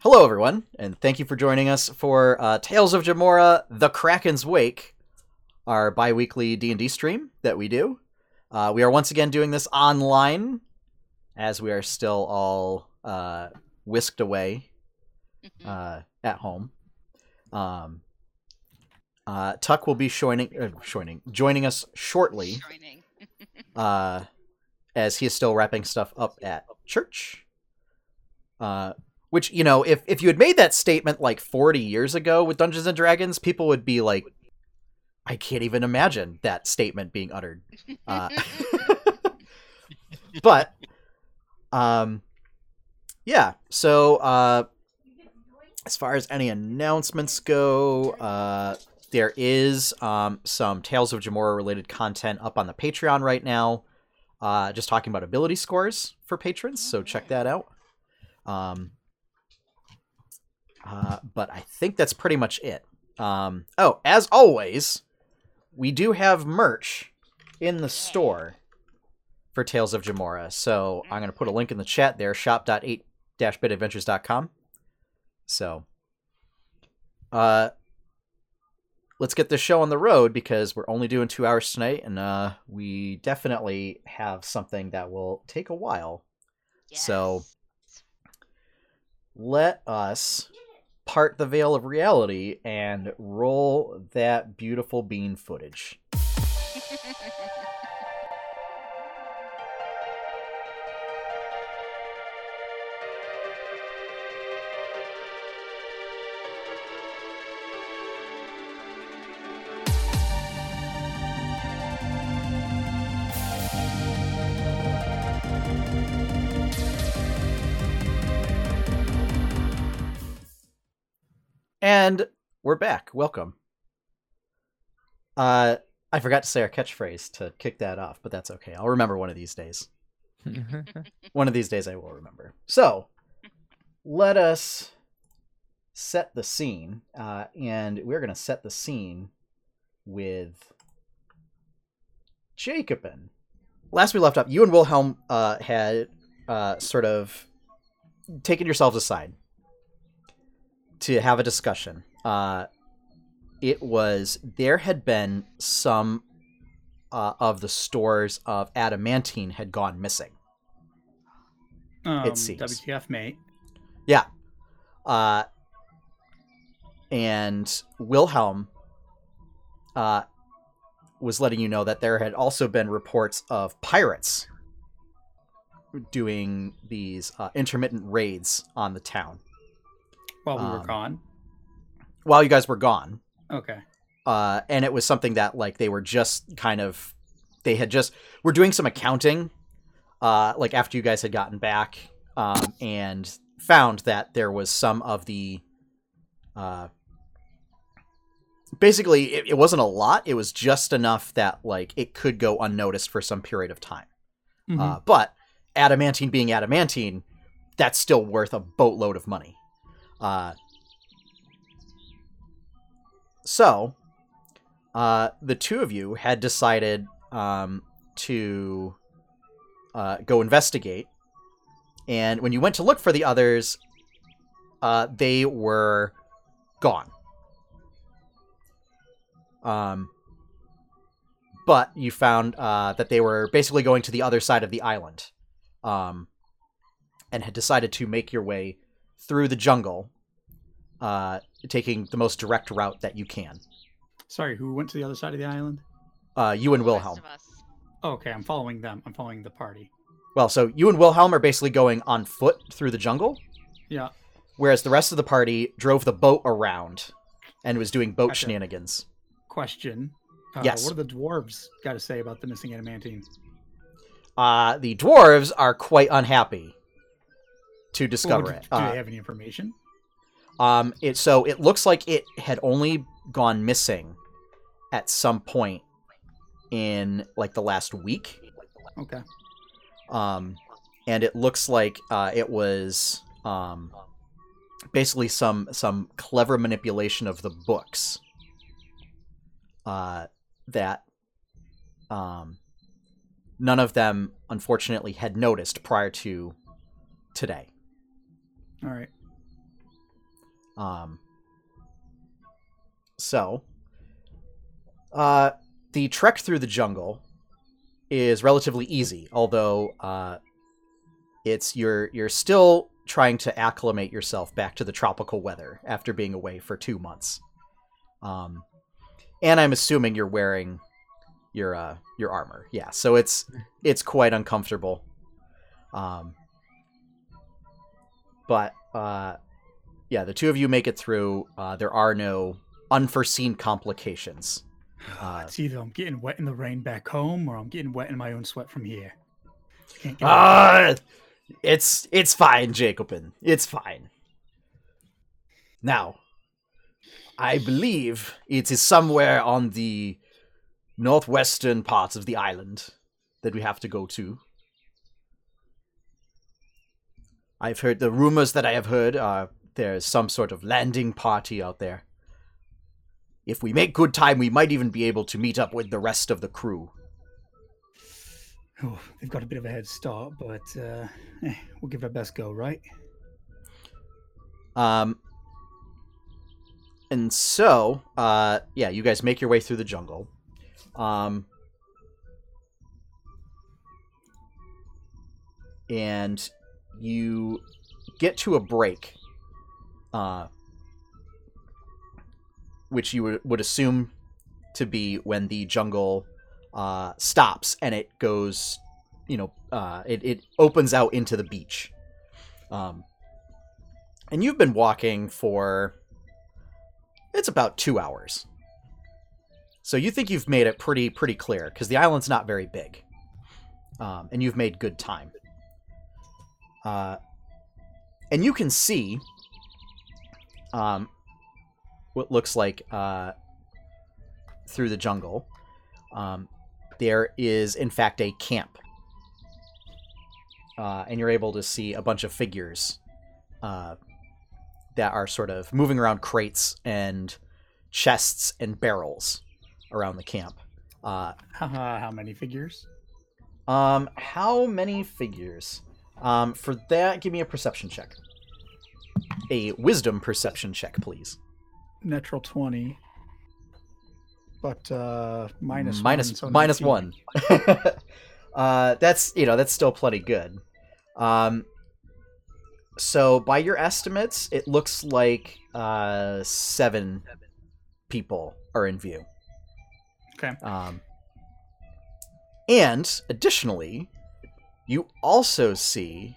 Hello, everyone, and thank you for joining us for uh, Tales of Jamora: The Kraken's Wake, our bi-weekly D&D stream that we do. Uh, we are once again doing this online, as we are still all uh, whisked away uh, at home. Um, uh, Tuck will be joining, uh, joining, joining us shortly, uh, as he is still wrapping stuff up at church. Which you know, if if you had made that statement like forty years ago with Dungeons and Dragons, people would be like, "I can't even imagine that statement being uttered." Uh, but, um, yeah. So, uh, as far as any announcements go, uh, there is um, some Tales of Jamora related content up on the Patreon right now. Uh, just talking about ability scores for patrons, so check that out. Um, uh, but I think that's pretty much it. Um, oh, as always, we do have merch in the store for Tales of Jamora. So I'm going to put a link in the chat there, shop.8-bitadventures.com. So, uh, let's get this show on the road because we're only doing two hours tonight, and uh, we definitely have something that will take a while. So- Let us part the veil of reality and roll that beautiful bean footage. And we're back. Welcome. Uh, I forgot to say our catchphrase to kick that off, but that's okay. I'll remember one of these days. One of these days I will remember. So, let us set the scene. Uh, and we're going to set the scene with Jacobin. Last we left off, you and Wilhelm uh, had uh, sort of taken yourselves aside to have a discussion. Uh, it was there had been some uh, of the stores of adamantine had gone missing. Um, seems. WTF, mate. Yeah. Uh, and Wilhelm uh, was letting you know that there had also been reports of pirates doing these uh, intermittent raids on the town While we Um, were gone. while you guys were gone. Okay. uh, and it was something that like they were just kind of they had just were doing some accounting uh, like after you guys had gotten back um, and found that there was some of the uh, basically it, it wasn't a lot it was just enough that like it could go unnoticed for some period of time Mhm. uh, but adamantine being adamantine that's still worth a boatload of money uh, so uh, the two of you had decided um, to uh, go investigate. And when you went to look for the others uh, they were gone. Um, but you found uh, that they were basically going to the other side of the island um, and had decided to make your way through the jungle uh, taking the most direct route that you can Sorry, who went to the other side of the island? uh, you and The wilhelm of us. Oh, okay, I'm following them. I'm following the party. well so you and wilhelm are basically going on foot through the jungle Yeah. whereas the rest of the party drove the boat around and was doing boat Gotcha. shenanigans Question. Uh, Yes. What do the dwarves got to say about the missing adamantine? uh, the dwarves are quite unhappy to Well, discover do, it do Uh, they have any information? Um, it so it looks like it had only gone missing at some point in like the last week. Okay. Um, and it looks like uh, it was um, basically some some clever manipulation of the books. Uh, that um, none of them unfortunately had noticed prior to today. All right. Um, so, uh, the trek through the jungle is relatively easy, although uh, it's you're you're still trying to acclimate yourself back to the tropical weather after being away for two months. Um, and I'm assuming you're wearing your uh, your armor, yeah. So it's it's quite uncomfortable. Um, but uh, yeah, the two of you make it through. Uh, there are no unforeseen complications. Uh, it's either I'm getting wet in the rain back home, or I'm getting wet in my own sweat from here. Can't get Ah, it's it's fine, Jacobin. It's fine. Now, I believe it is somewhere on the northwestern part of the island that we have to go to. I've heard the rumors that I have heard are there's some sort of landing party out there. If we make good time, we might even be able to meet up with the rest of the crew. Oh, they've got a bit of a head start, but uh, eh, we'll give it our best go, right? Um, and so, uh, yeah, you guys make your way through the jungle. Um, and you get to a break, uh, which you would, assume to be when the jungle uh, stops and it goes, you know, uh, it, it opens out into the beach. Um, and you've been walking for it's about two hours. So you think you've made it pretty pretty clear because the island's not very big. Um, and you've made good time uh, and you can see um, what looks like uh, through the jungle um, there is in fact a camp uh, and you're able to see a bunch of figures uh, that are sort of moving around crates and chests and barrels around the camp. Uh, how many figures? um, how many figures? Um, for that, give me a perception check. A wisdom perception check, please. Natural 20. But uh, minus minus, one, so minus 19. one. uh, that's you know that's still plenty good. Um, so by your estimates, it looks like uh, seven people are in view. Okay. Um, and additionally, you also see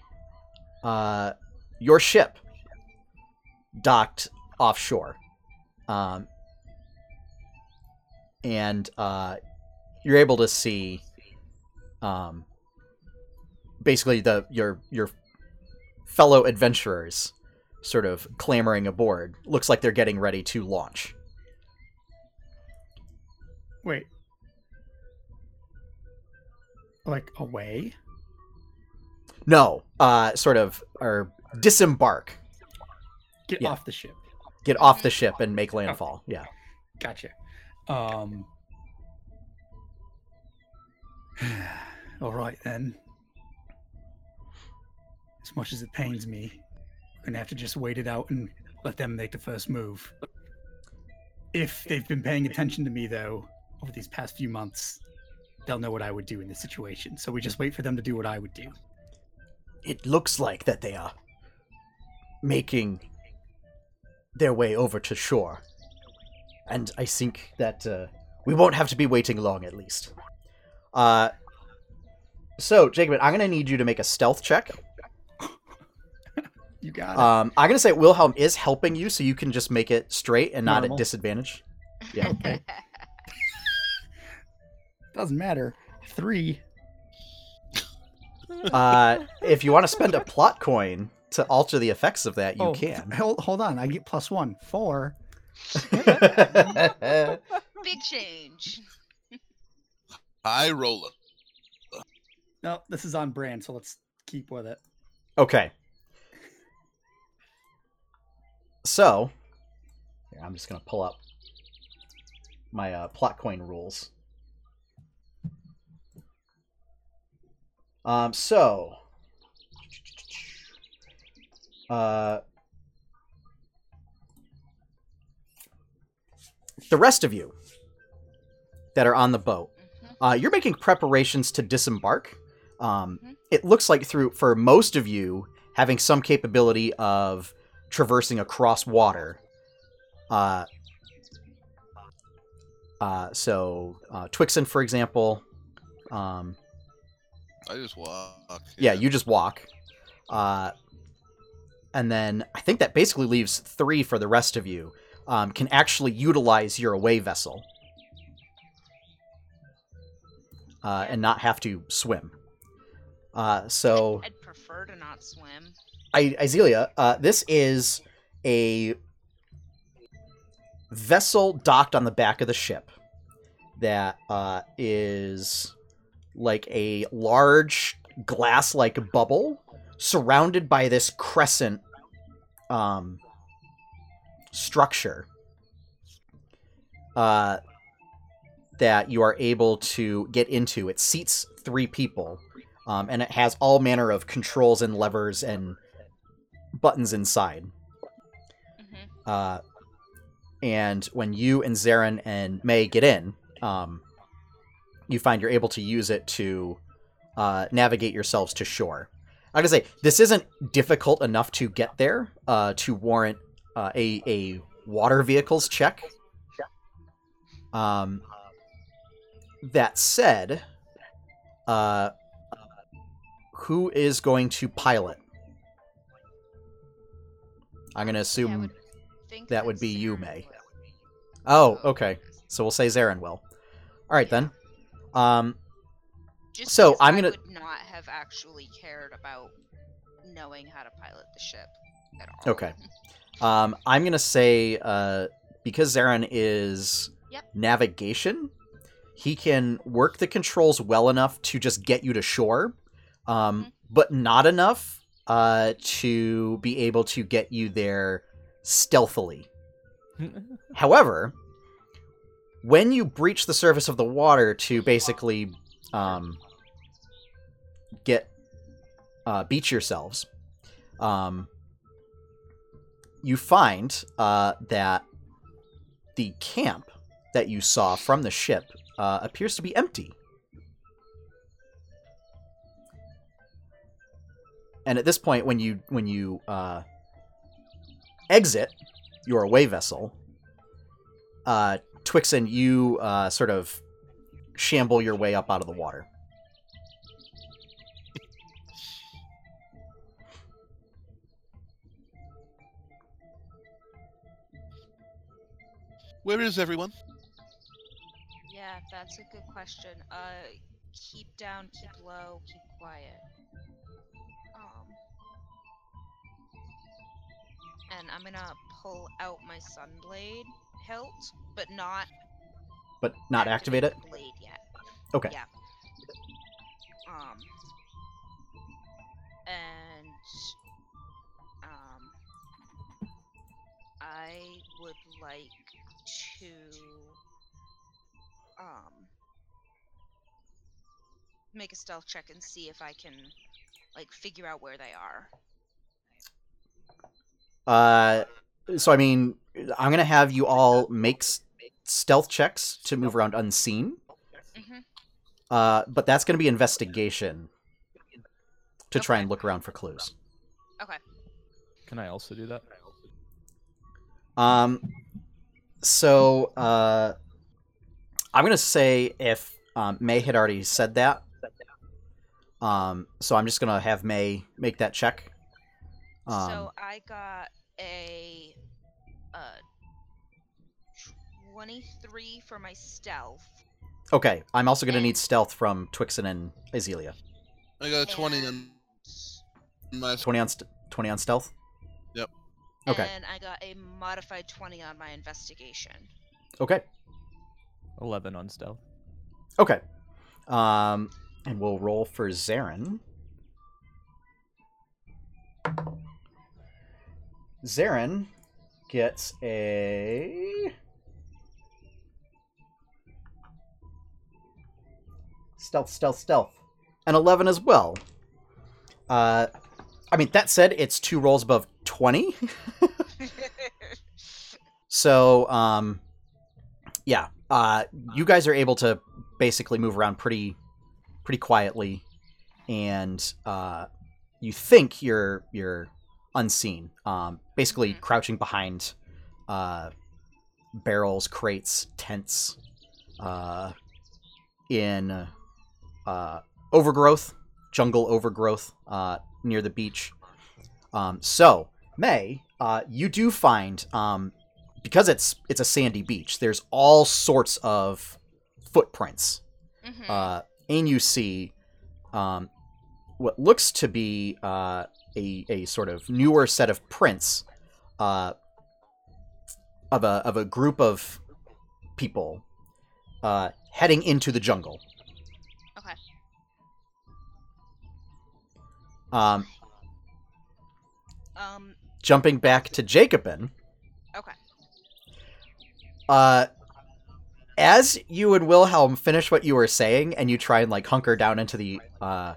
uh, your ship docked offshore. Um, and uh, you're able to see um, basically the your your fellow adventurers sort of clamoring aboard. Looks like they're getting ready to launch. Wait. Like away? No, uh, sort of or disembark, Get Yeah. off the ship. get off the ship and make landfall. Yeah. Gotcha. Um. all right then. As much as it pains me, I'm gonna have to just wait it out and let them make the first move. If they've been paying attention to me though over these past few months, they'll know what I would do in this situation. So we just wait for them to do what I would do. It looks like that they are making their way over to shore. And I think that uh, we won't have to be waiting long at least. Uh, so, Jacob, I'm going to need you to make a stealth check. You got it. Um, I'm going to say Wilhelm is helping you, so you can just make it straight and not Normal. at disadvantage. Yeah. Okay. Doesn't matter. Three. Uh, if you want to spend a plot coin to alter the effects of that, you oh, can. Hold, hold on. I get plus one. Four. Big change. High roller. No, this is on brand, so let's keep with it. Okay. So, here, I'm just gonna pull up my uh, plot coin rules. Um, so, uh, the rest of you that are on the boat, Mhm. uh, you're making preparations to disembark. Um, Mhm. it looks like through for most of you having some capability of traversing across water. Uh, uh, so uh, Twixen, for example, um, I just walk. yeah, you just walk. Uh, and then I think that basically leaves three for the rest of you. Um, can actually utilize your away vessel uh, and not have to swim. Uh, so, I'd prefer to not swim. I, Izelia, uh, this is a vessel docked on the back of the ship that uh, is like a large glass-like bubble surrounded by this crescent um, structure uh, that you are able to get into. It seats three people, um, and it has all manner of controls and levers and buttons inside. hmm Uh, and when you and Zarin and May get in, um, you find you're able to use it to uh, navigate yourselves to shore. I gotta say, this isn't difficult enough to get there uh, to warrant uh, a a water vehicles check. Um, that said, uh, who is going to pilot? I'm gonna assume. Would that would be you, May. Oh, okay. So we'll say Zarin will. All right then. Um, Just So, I'm gonna- would not have actually cared about knowing how to pilot the ship at all. Okay. um, I'm gonna say uh, because Zarin is Yep. navigation, he can work the controls well enough to just get you to shore, um, Mhm. but not enough uh, to be able to get you there stealthily. However, when you breach the surface of the water to basically um, get uh, beach yourselves, um, you find uh, that the camp that you saw from the ship uh, appears to be empty. And at this point, when you when you uh, exit your away vessel, uh, Twixen, you uh, sort of shamble your way up out of the water. Where is everyone? Yeah, that's a good question. Uh, keep down, keep low, keep quiet. Um, and I'm gonna pull out my sunblade hilt, but not But not activate it? blade yet. Okay. Yeah. Um. And um, I would like to um make a stealth check and see if I can like figure out where they are. Uh, so I mean, I'm gonna have you all make s- stealth checks to move around unseen. hmm Uh, but that's gonna be investigation to try and look around for clues. Okay. Can I also do that? Um, so uh, I'm gonna say if um, May had already said that. Um, so I'm just gonna have May make that check. Um, so I got a uh 23 for my stealth. okay, I'm also gonna need stealth from Twixen and Izelia. I got a 20 on my. Twenty on st- twenty on stealth. Yep. Okay. And I got a modified 20 on my investigation. Okay. 11 on stealth. Okay. Um, and we'll roll for Zarin. Zarin gets a stealth, stealth, stealth, an eleven as well. Uh, I mean that said, it's two rolls above twenty. So, um, yeah, uh, you guys are able to basically move around pretty, pretty quietly, and uh, you think you're you're unseen. Um, basically, Mhm. crouching behind uh, barrels, crates, tents, uh, in uh, overgrowth, jungle overgrowth uh, near the beach. Um, so, May, uh, you do find um, because it's it's a sandy beach. There's all sorts of footprints, Mhm. uh, and you see um, what looks to be uh, a a sort of newer set of prints uh, of a of a group of people uh, heading into the jungle. Okay. Um, Um. jumping back to Jacobin. Okay. Uh, as you and Wilhelm finish what you were saying, and you try and like hunker down into the uh,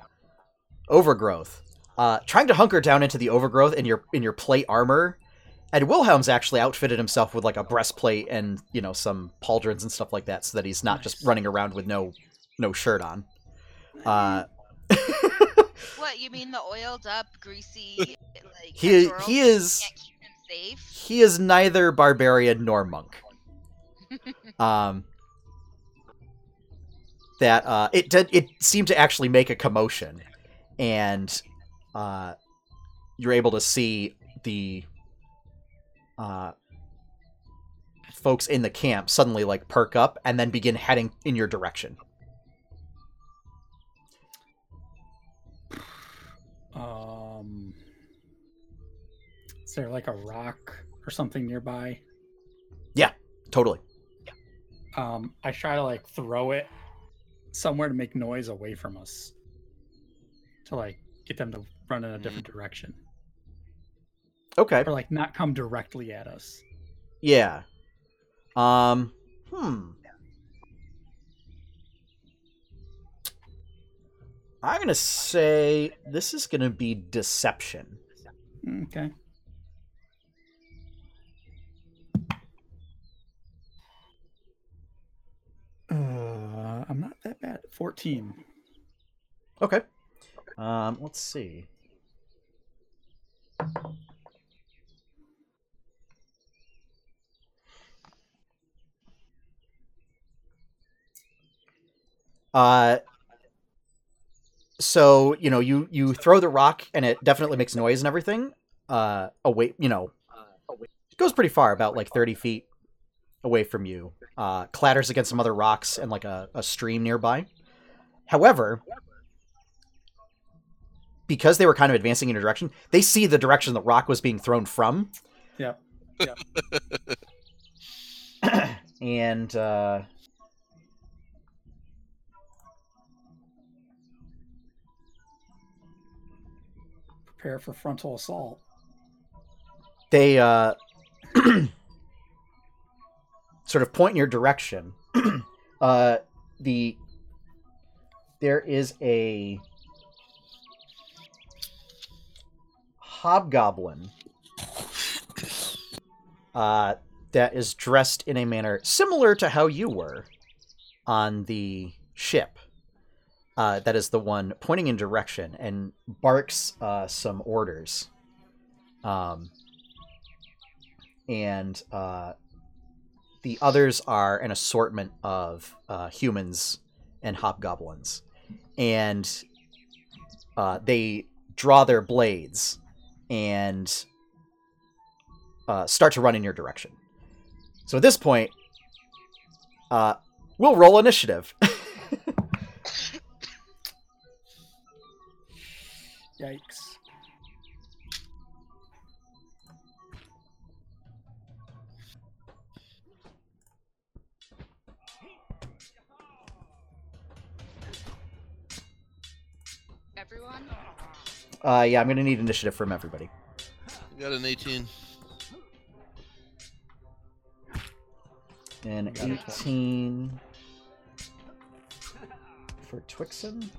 overgrowth, uh, trying to hunker down into the overgrowth in your in your plate armor, and Wilhelm's actually outfitted himself with like a breastplate and you know some pauldrons and stuff like that, so that he's not just running around with no no shirt on. Uh, What you mean the oiled up, greasy, like he he is can't keep him safe? he is neither barbarian nor monk. um, that uh, it did it seemed to actually make a commotion, and uh, you're able to see the uh, folks in the camp suddenly like perk up and then begin heading in your direction. Um, is there like a rock or something nearby? Yeah, totally. Um, I try to like throw it somewhere to make noise away from us, to like get them to run in a different direction, Okay. or like not come directly at us. Yeah. Um. Hmm. I'm gonna say this is gonna be deception. Okay. Uh, I'm not that bad. Fourteen. Okay. Um. Let's see. Uh. So you know you you throw the rock and it definitely makes noise and everything. Uh. Away. You know. It goes pretty far, about like thirty feet away from you. Uh. Clatters against some other rocks and like a, a stream nearby. However, because they were kind of advancing in a direction, they see the direction the rock was being thrown from. Yeah. and uh, Prepare for frontal assault. they uh, sort of point in your direction. uh, the there is a hobgoblin uh, that is dressed in a manner similar to how you were on the ship. Uh, that is the one pointing in direction and barks uh, some orders. Um, and uh, the others are an assortment of uh, humans and hobgoblins, and uh, they draw their blades and uh, start to run in your direction. So at this point, uh, we'll roll initiative. Yikes. Uh, yeah, I'm gonna need initiative from everybody. Got an 18. And 18 for Twixen.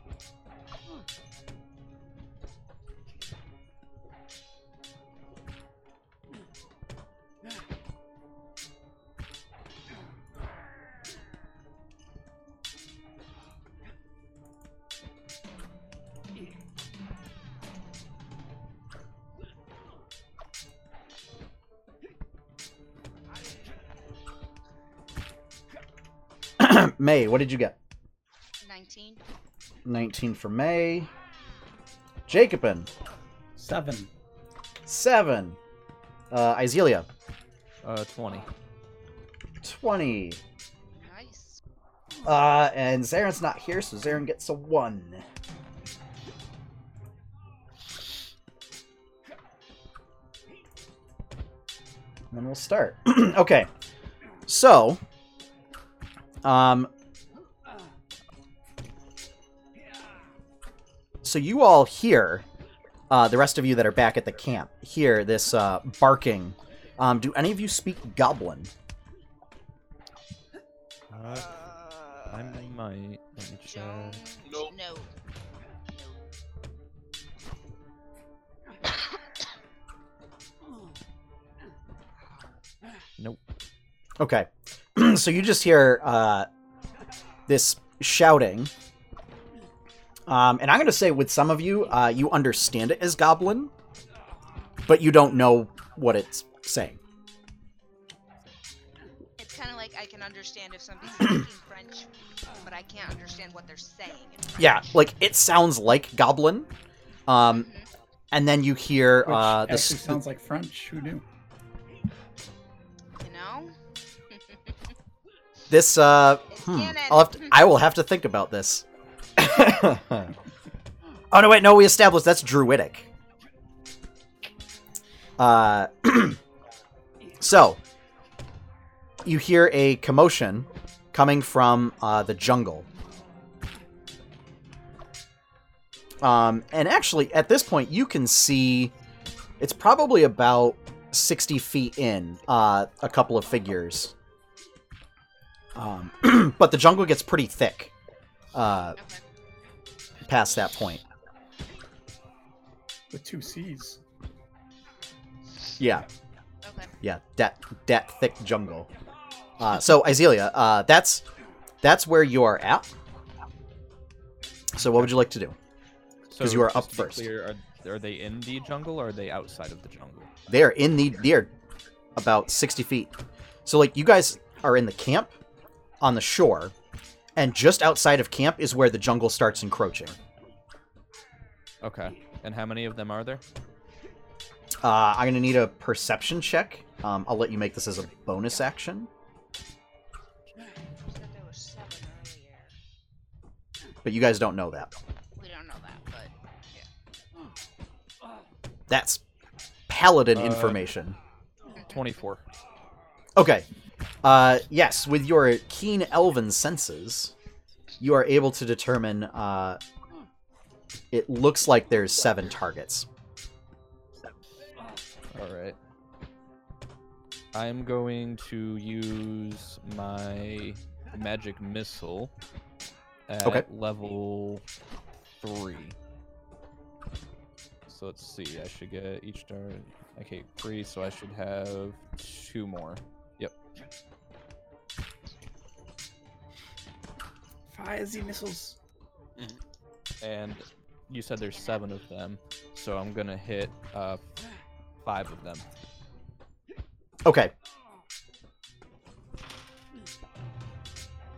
May, what did you get? 19. 19 for May. Jacobin, Seven. 7. Uh, Izelia, Uh, 20. 20. Nice. Uh, and Zarin's not here, so Zarin gets a 1. And then we'll start. okay. So, um, so you all hear, uh, the rest of you that are back at the camp, hear this uh, barking. Um, do any of you speak Goblin? Uh, I might. Let me check. Don't. Nope. No. Nope. Okay. so you just hear uh, this shouting. Um, and I'm going to say, with some of you, uh, you understand it as goblin, but you don't know what it's saying. It's kind of like I can understand if somebody's speaking French, but I can't understand what they're saying. in Yeah, like it sounds like goblin. Um, Mhm. and then you hear Which uh, the, actually s- sounds like French. Who knew? You know? this. Uh, hmm. I'll have to, I will have to think about this. Oh no! Wait, no. We established that's druidic. Uh, so you hear a commotion coming from uh, the jungle. Um, and actually, at this point, you can see it's probably about 60 feet in uh, a couple of figures. Um, but the jungle gets pretty thick uh, Okay. Past that point. The two C's. Yeah, Okay. yeah, that that thick jungle. Uh, so Izelia, uh, that's that's where you are at. So what would you like to do? So you are up first. Clear, are, are they in the jungle or are they outside of the jungle? They're in the they're about 60 feet. So like you guys are in the camp on the shore, and just outside of camp is where the jungle starts encroaching. Okay. And how many of them are there? Uh, I'm gonna need a perception check. Um, I'll let you make this as a bonus action, You said there were seven earlier. but you guys don't know that. We don't know that, but yeah. That's paladin Uh, information. 24. Okay. Uh, yes, with your keen elven senses, you are able to determine. Uh, it looks like there's seven targets. Alright. I'm going to use my magic missile at Okay. level 3. So let's see, I should get each dart. Okay, 3, so I should have two more. Yep. Fire Z missiles. And you said there's seven of them, so I'm gonna hit uh, five of them. Okay.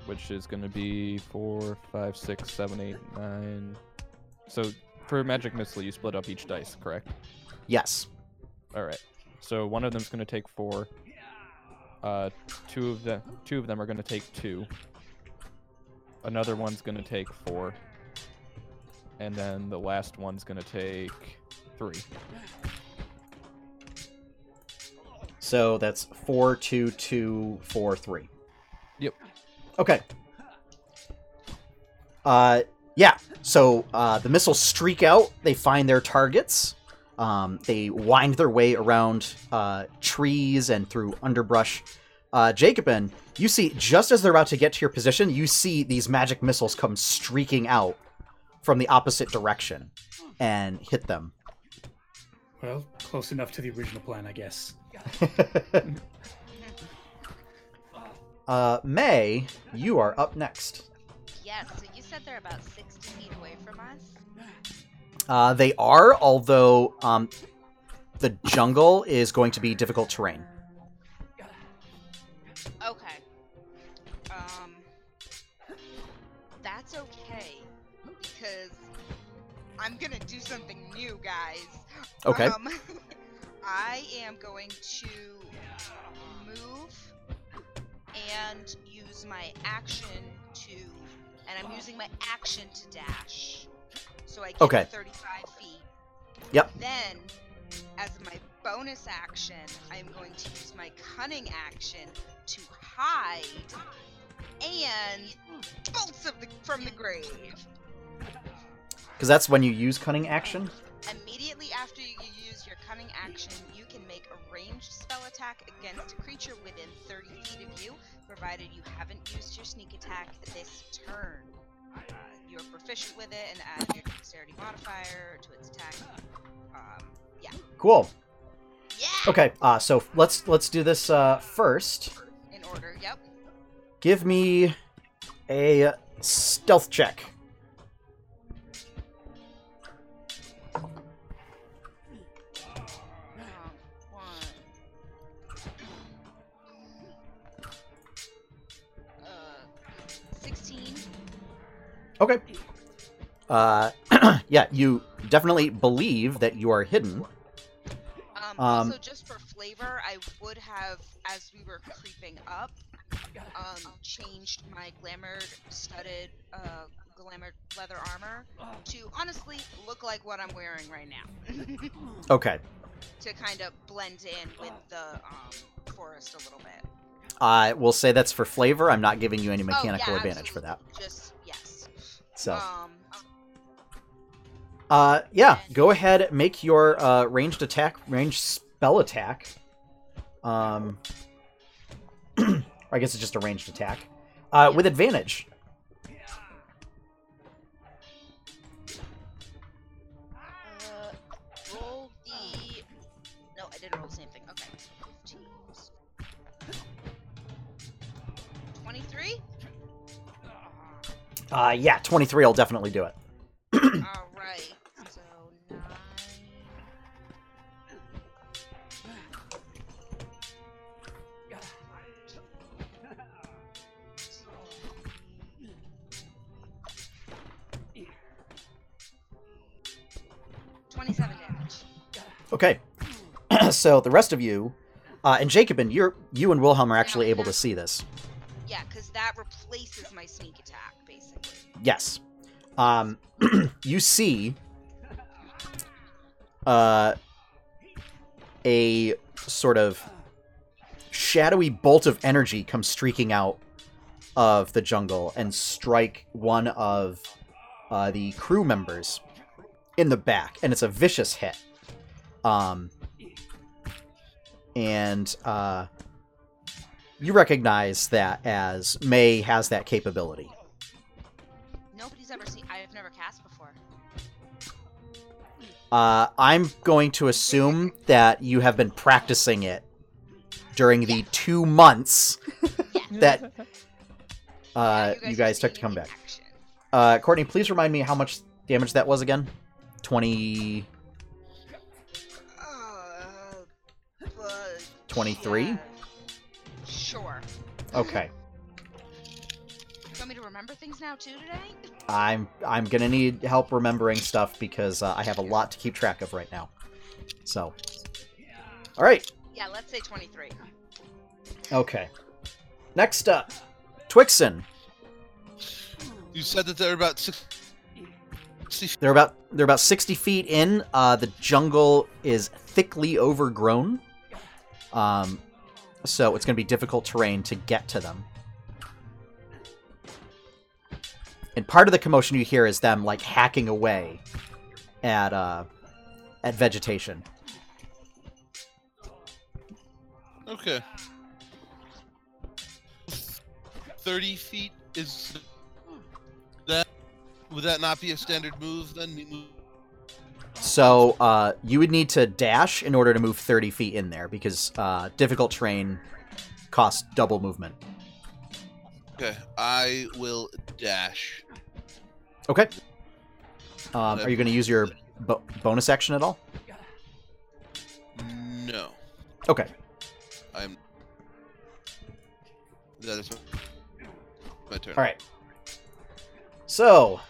which is going to be four, five, six, seven, eight, nine. So for magic missile, you split up each dice, correct? Yes. All right. So one of them's going to take four. Uh, two of them, two of them are going to take two. Another one's going to take four, and then the last one's going to take three. So that's four, two, two, four, three. Yep. Okay. Uh, yeah. So uh, the missiles streak out. They find their targets. Um, they wind their way around uh, trees and through underbrush. Uh, Jacobin, you see, just as they're about to get to your position, you see these magic missiles come streaking out from the opposite direction and hit them. Well, close enough to the original plan, I guess. uh, May, you are up next. yes. So you said they're about 60 feet away from us. Uh, they are, although um, the jungle is going to be difficult terrain. Okay. Um, that's okay because I'm gonna do something new, guys. Okay. Um, I am going to move and use my action to, and I'm using my action to dash. So I get Okay. 35 feet. Yep. Then, as my bonus action, I'm going to use my cunning action to hide and bolts of the, from the grave. Because that's when you use cunning action. Immediately after you use your cunning action, you can make a ranged spell attack against a creature within 30 feet of you, provided you haven't used your sneak attack this turn. You're proficient with it and add your dexterity modifier to its attack. Um, yeah. Cool. Yeah! Okay. Uh, so let's let's do this uh, first. In order, yep. Give me a stealth check. Okay. Uh, yeah, you definitely believe that you are hidden. Um, Um, also, just for flavor, I would have, as we were creeping up, um, changed my glamored studded, uh, glamored leather armor to honestly look like what I'm wearing right now, Okay. to kind of blend in with the um, forest a little bit. I will say that's for flavor. I'm not giving you any Oh, mechanical yeah, advantage for that. Just. So, Um, uh, yeah, go ahead, make your uh, ranged attack, ranged spell attack. Um, I guess it's just a ranged attack uh, with advantage. Uh, yeah, 23 will definitely do it. Alright. So, 9. Twenty-seven damage. Okay. so the rest of you, uh, and Jacobin, you're you and Wilhelm are actually able to see this. Yeah, because that replaces my sneak. Yes. Um, you see uh, a sort of shadowy bolt of energy come streaking out of the jungle and strike one of uh, the crew members in the back, and it's a vicious hit. Um, and uh, you recognize that as May has that capability. Nobody's ever seen. I've never cast before. Uh, I'm going to assume that you have been practicing it during the two months that uh, you guys took to come back. action. Uh, Courtney, please remind me how much damage that was again. Twenty. Uh, but 23? yeah. Sure. Okay, remember things now too today? I'm I'm gonna need help remembering stuff because uh, I have a lot to keep track of right now. So, all right, Yeah, let's say 23. okay. Next up, Twixen. You said that they're about six. 60 They're about they're about sixty feet in. Uh, the jungle is thickly overgrown, um, so it's going to be difficult terrain to get to them. And part of the commotion you hear is them like hacking away at uh, at vegetation. Okay. 30 feet is that would that not be a standard move then So uh, you would need to dash in order to move thirty feet in there because uh, difficult terrain costs double movement. okay i will dash Okay. Um, are you going to use your bo- bonus action at all? no Okay. i'm that is my, my turn All right. So,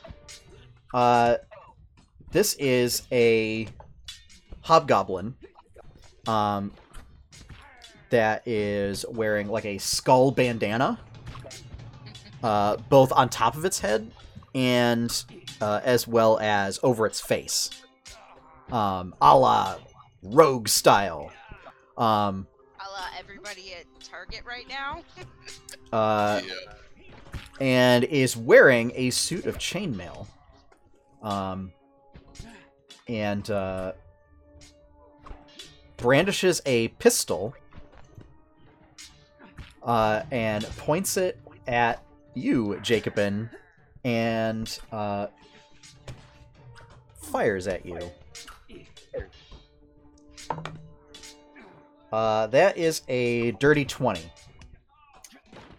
uh, this is a hobgoblin um, that is wearing like a skull bandana, uh, both on top of its head and uh, as well as over its face, um, a la rogue style. Um, A la everybody at Target right now. uh, yeah. and is wearing a suit of chainmail. Um, and uh, brandishes a pistol uh, and points it at you, Jacobin, and uh, fires at you. Uh, that is a dirty 20.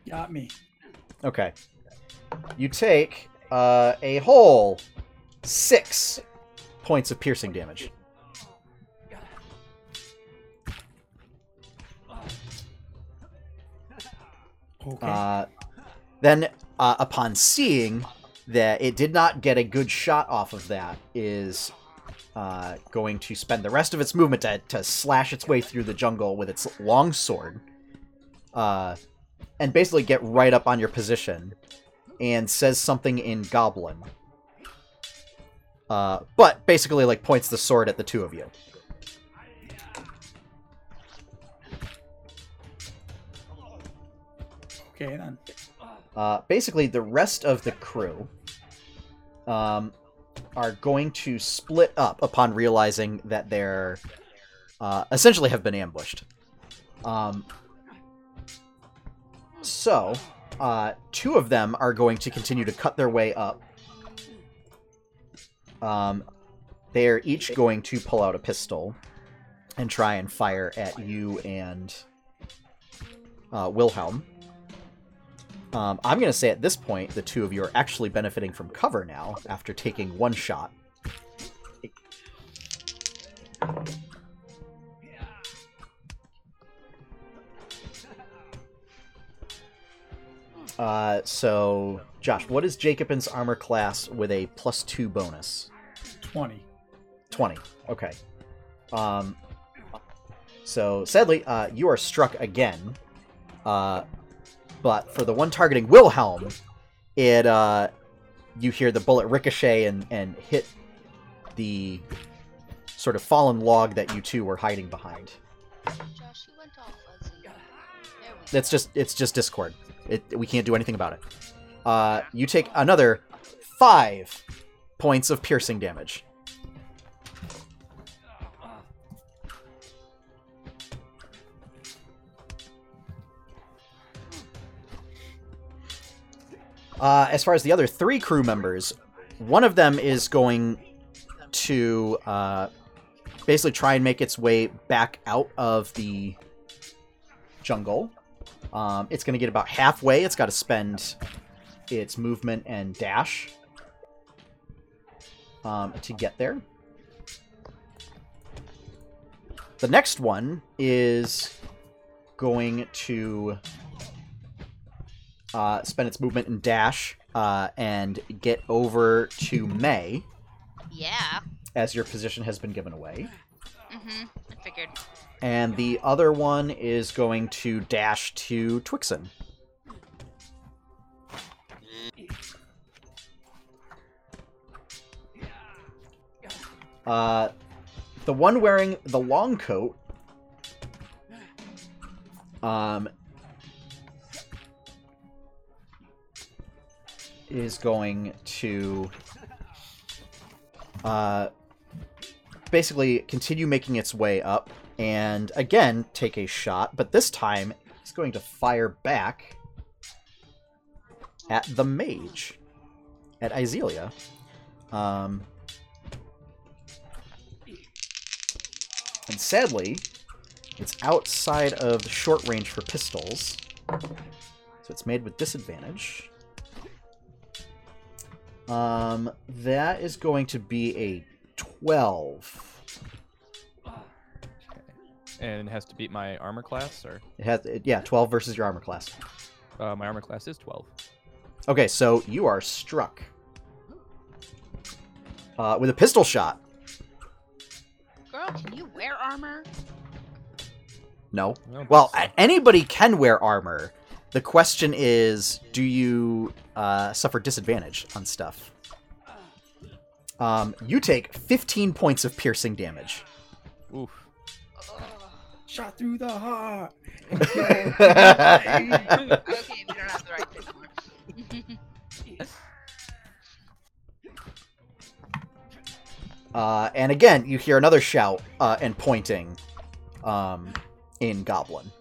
Got me. Okay. You take uh, a whole six points of piercing damage. Okay. Uh, then, uh, upon seeing that it did not get a good shot off of that, is uh, going to spend the rest of its movement to, to slash its way through the jungle with its long sword, uh, and basically get right up on your position, and says something in Goblin. Uh, but basically, like points the sword at the two of you. okay then. uh, basically the rest of the crew um, are going to split up upon realizing that they're uh, essentially have been ambushed. Um, so, uh, two of them are going to continue to cut their way up. Um, they are each going to pull out a pistol and try and fire at you and uh, Wilhelm. Um, I'm going to say at this point, the two of you are actually benefiting from cover now after taking one shot. Uh, so, Josh, what is Jacobin's armor class with a plus two bonus? Twenty. 20. Okay. Um, so, sadly, uh, you are struck again. Uh, but for the one targeting Wilhelm, it uh, you hear the bullet ricochet and, and hit the sort of fallen log that you two were hiding behind. That's just it's just Discord. It, we can't do anything about it. Uh, you take another five points of piercing damage. Uh, as far as the other three crew members, one of them is going to uh, basically try and make its way back out of the jungle. Um, it's going to get about halfway. It's got to spend its movement and dash um, to get there. The next one is going to uh, spend its movement and dash uh, and get over to May Yeah. as your position has been given away. Mm-hmm. I figured. And the other one is going to dash to Twixen. Uh, the one wearing the long coat um, is going to uh, basically continue making its way up and again take a shot, but this time it's going to fire back at the mage, at Izelia. Um, and sadly, it's outside of the short range for pistols, so it's made with disadvantage. Um, that is going to be a 12. And it has to beat my armor class, or It has, it, yeah, 12 versus your armor class. uh, my armor class is 12. Okay, so you are struck. uh, with a pistol shot. Girl, can you wear armor? No. I Well, so. anybody can wear armor. The question is, do you uh, suffer disadvantage on stuff? Um, you take 15 points of piercing damage. Oof. Shot through the heart. okay, we don't have the right thing. Uh, and again, you hear another shout uh, and pointing um, in Goblin.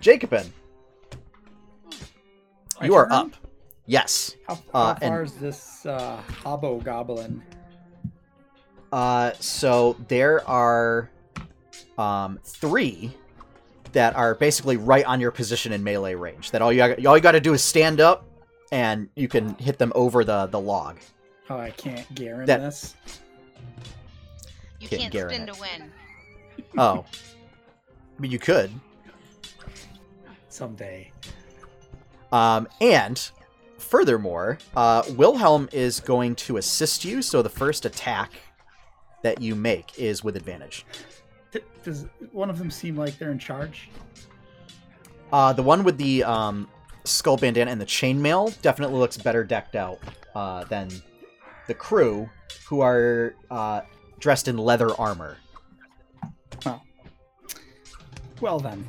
Jacobin, My you are turn? up. Yes. How, how Uh, and- far is this uh, Hobo Goblin? Uh, so there are um, three that are basically right on your position in melee range. That all you all you got to do is stand up, and you can hit them over the the log. Oh, I can't guarantee That- this. You Can't can't guarantee spin it. to win. Oh, I mean you could. Someday. Um, and furthermore, uh, Wilhelm is going to assist you. So the first attack that you make is with advantage. D- does one of them seem like they're in charge? Uh, the one with the um, skull bandana and the chainmail definitely looks better decked out uh, than the crew, who are uh, dressed in leather armor. Well then,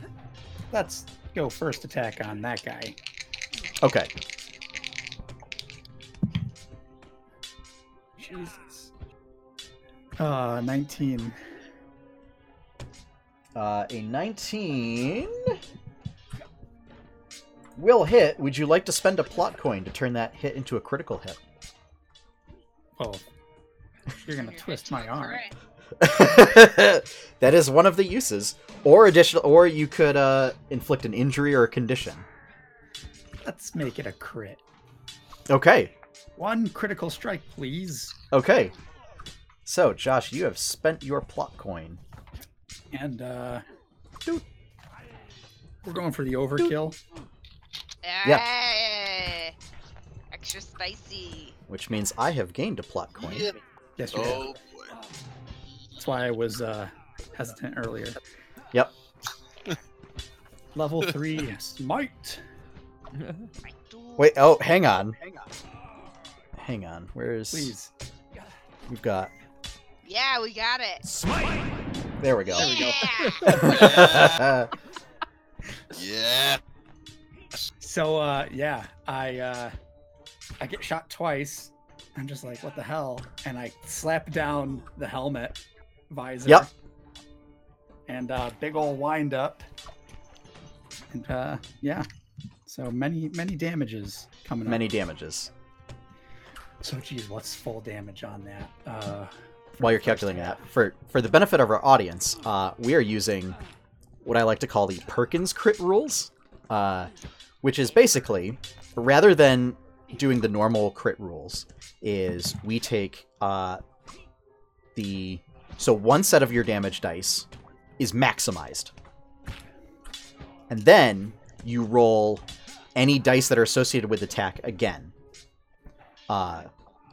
let's go first attack on that guy. Okay. Jesus. Uh, 19. Uh, a 19 will hit. Would you like to spend a plot coin to turn that hit into a critical hit? Oh, you're gonna twist my arm. That is one of the uses. Or additional, or you could uh, inflict an injury or a condition. Let's make it a crit. Okay, One critical strike, please. okay. So, Josh, you have spent your plot coin. And uh, doot. we're going for the overkill. Yeah. Hey, Extra spicy. which means I have gained a plot coin. Yep. Yes, you have. Oh boy. That's why I was uh, hesitant earlier. Yep. Level three, smite. I do. Wait, oh, hang on. Hang on. Where's. Please. We've got. Yeah, we got it. Smite. There we go. Yeah. Yeah. So uh, yeah, I uh, I get shot twice. I'm just like, what the hell? And I slap down the helmet visor. Yep. And uh, big ol' wind up. And uh, yeah. So many many damages coming Many up. damages. So geez, what's full damage on that? Uh, While you're calculating half? that, for for the benefit of our audience, uh, we are using what I like to call the Perkins crit rules, uh, which is basically rather than doing the normal crit rules, is we take uh, the so one set of your damage dice is maximized, and then you roll any dice that are associated with attack again. Uh,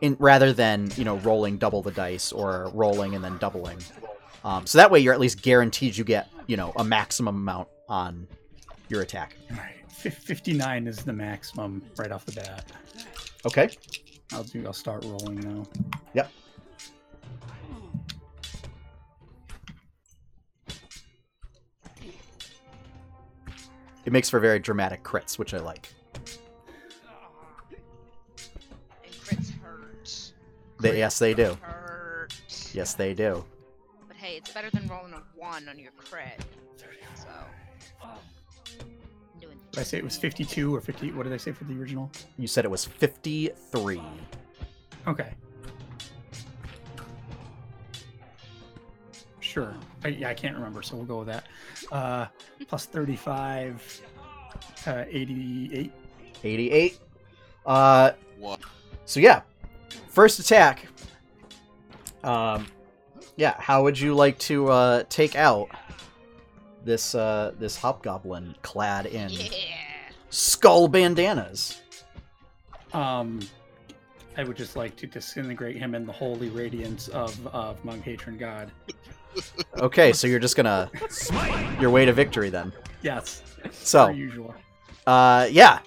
in rather than you know rolling double the dice or rolling and then doubling. Um, so that way you're at least guaranteed you get you know a maximum amount on your attack. Alright, fif- 59 is the maximum right off the bat. Okay. I'll do. I'll start rolling now. Yep. It makes for very dramatic crits, which I like. And crits hurt. They, yes, they do. Hurt. Yes, they do. But hey, it's better than rolling a one on your crit. So. I'm Did I say it was 52 or 50? What did I say for the original? You said it was 53. Okay. Sure. I, yeah, I can't remember, so we'll go with that. Uh, plus 35, uh, 88. 88. Uh, One. So yeah, first attack. Um, yeah. How would you like to uh, take out this uh, this hobgoblin clad in Yeah. skull bandanas? Um, I would just like to disintegrate him in the holy radiance of of my patron god. Okay, so you're just gonna your way to victory then. Yes, So, usual. uh, yeah.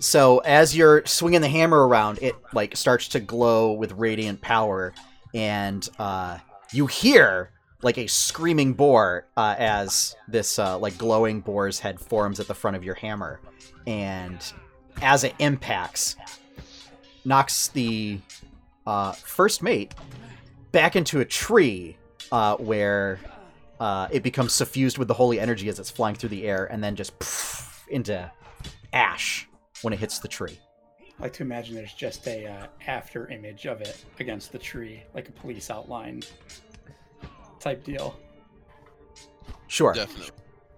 So as you're swinging the hammer around, it like starts to glow with radiant power, and uh, you hear like a screaming boar uh, as this uh, like glowing boar's head forms at the front of your hammer, and as it impacts, knocks the uh, first mate back into a tree uh, where uh, it becomes suffused with the holy energy as it's flying through the air, and then just poof, into ash when it hits the tree. I like to imagine there's just a uh, after image of it against the tree, like a police outline type deal. Sure. Definitely.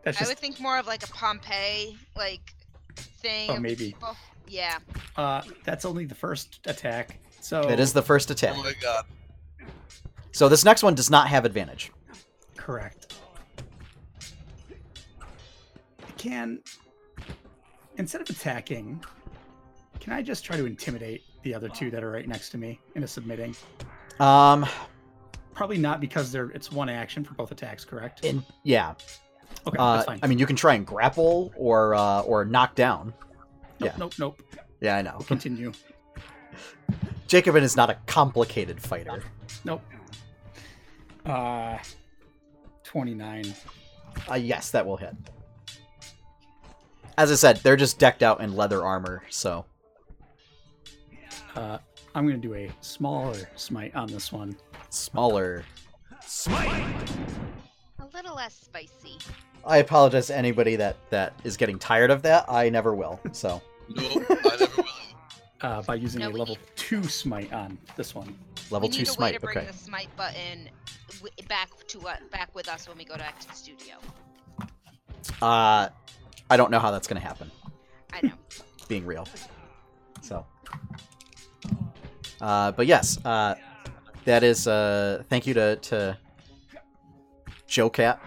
That's I would think more of like a Pompeii like thing. Oh, maybe. people. Yeah. uh, that's only the first attack. So It is the first attack. Oh my god. So this next one does not have advantage. correct. I can instead of attacking, can I just try to intimidate the other two that are right next to me into submitting? Um, Probably not because they're it's one action for both attacks, correct? in yeah. Okay, Uh, that's fine. I mean, you can try and grapple or uh, or knock down. nope, yeah. nope, nope. Yeah, I know. Continue. Jacobin is not a complicated fighter. Nope. Uh, twenty-nine. Uh, yes, that will hit. As I said, they're just decked out in leather armor, so Uh, I'm gonna do a smaller smite on this one. smaller. Smite! A little less spicy. I apologize to anybody that that is getting tired of that. I never will. So No, I never will. Uh, by using No, a level need- two smite on this one. level we two need a way smite. to bring Okay. the smite button w- back to uh, back with us when we go back to the studio. Uh, I don't know how that's gonna happen. I know. being real. So, uh, but yes, uh, that is. Uh, thank you to to Joe Cat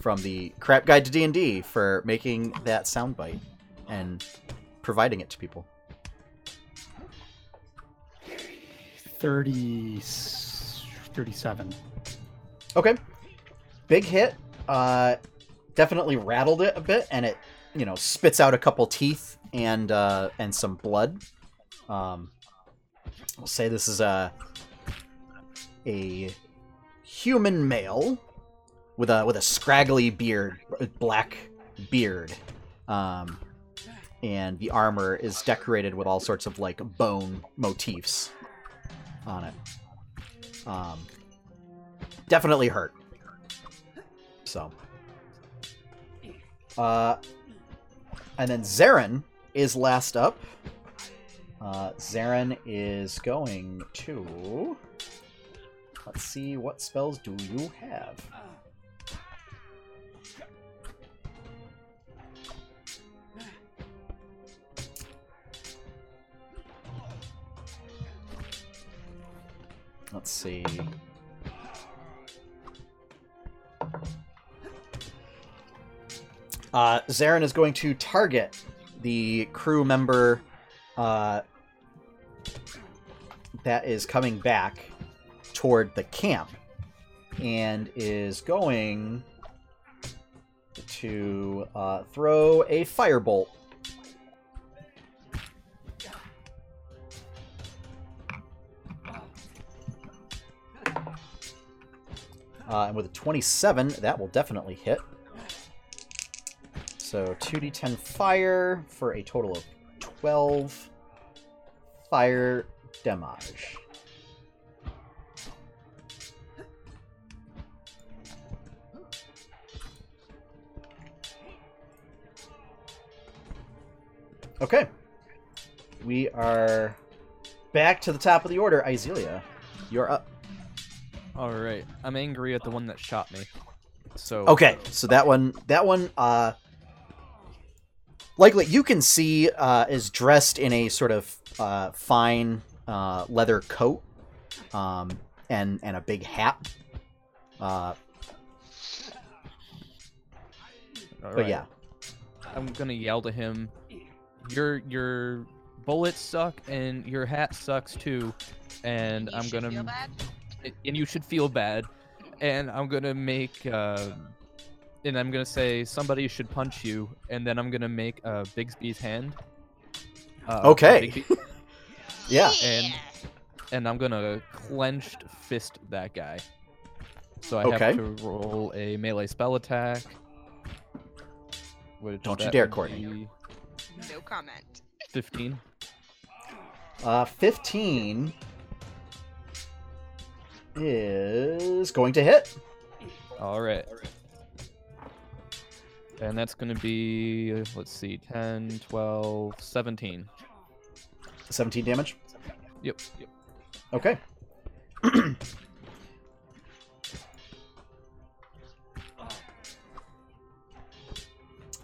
from the Crap Guide to D and D for making that soundbite and providing it to people. 30, 37. Okay, big hit. Uh, definitely rattled it a bit, and it you know spits out a couple teeth and uh, and some blood. Um, I'll say this is a a human male with a with a scraggly beard, black beard, um, and the armor is decorated with all sorts of like bone motifs on it. Um, definitely hurt. So, uh, and then Zarin is last up. Uh, Zarin is going to. Let's see, what spells do you have? Let's see. Uh, Zarin is going to target the crew member uh, that is coming back toward the camp and is going to uh, throw a firebolt. Uh, and with a 27, that will definitely hit. So 2d10 fire for a total of 12 fire damage. Okay. We are back to the top of the order. Izelia, you're up. All right, I'm angry at the one that shot me. So Okay, so that one, that one, uh, likely you can see uh, is dressed in a sort of uh, fine uh, leather coat, um, and and a big hat. Uh, all but right, yeah, I'm gonna yell to him. Your your bullets suck and your hat sucks too, and You I'm should gonna feel bad. And you should feel bad, and I'm gonna make uh, and I'm gonna say somebody should punch you, and then I'm gonna make uh, Bigsby's hand. Uh, Okay. Bigsby- Yeah. And- and I'm gonna clenched fist that guy. So I Okay. have to roll a melee spell attack. Which Don't you dare, Courtney. No comment. 15. Uh, 15 is going to hit. All right. And that's going to be, let's see, 10, 12, 17. 17 damage. Yep. yep. Okay.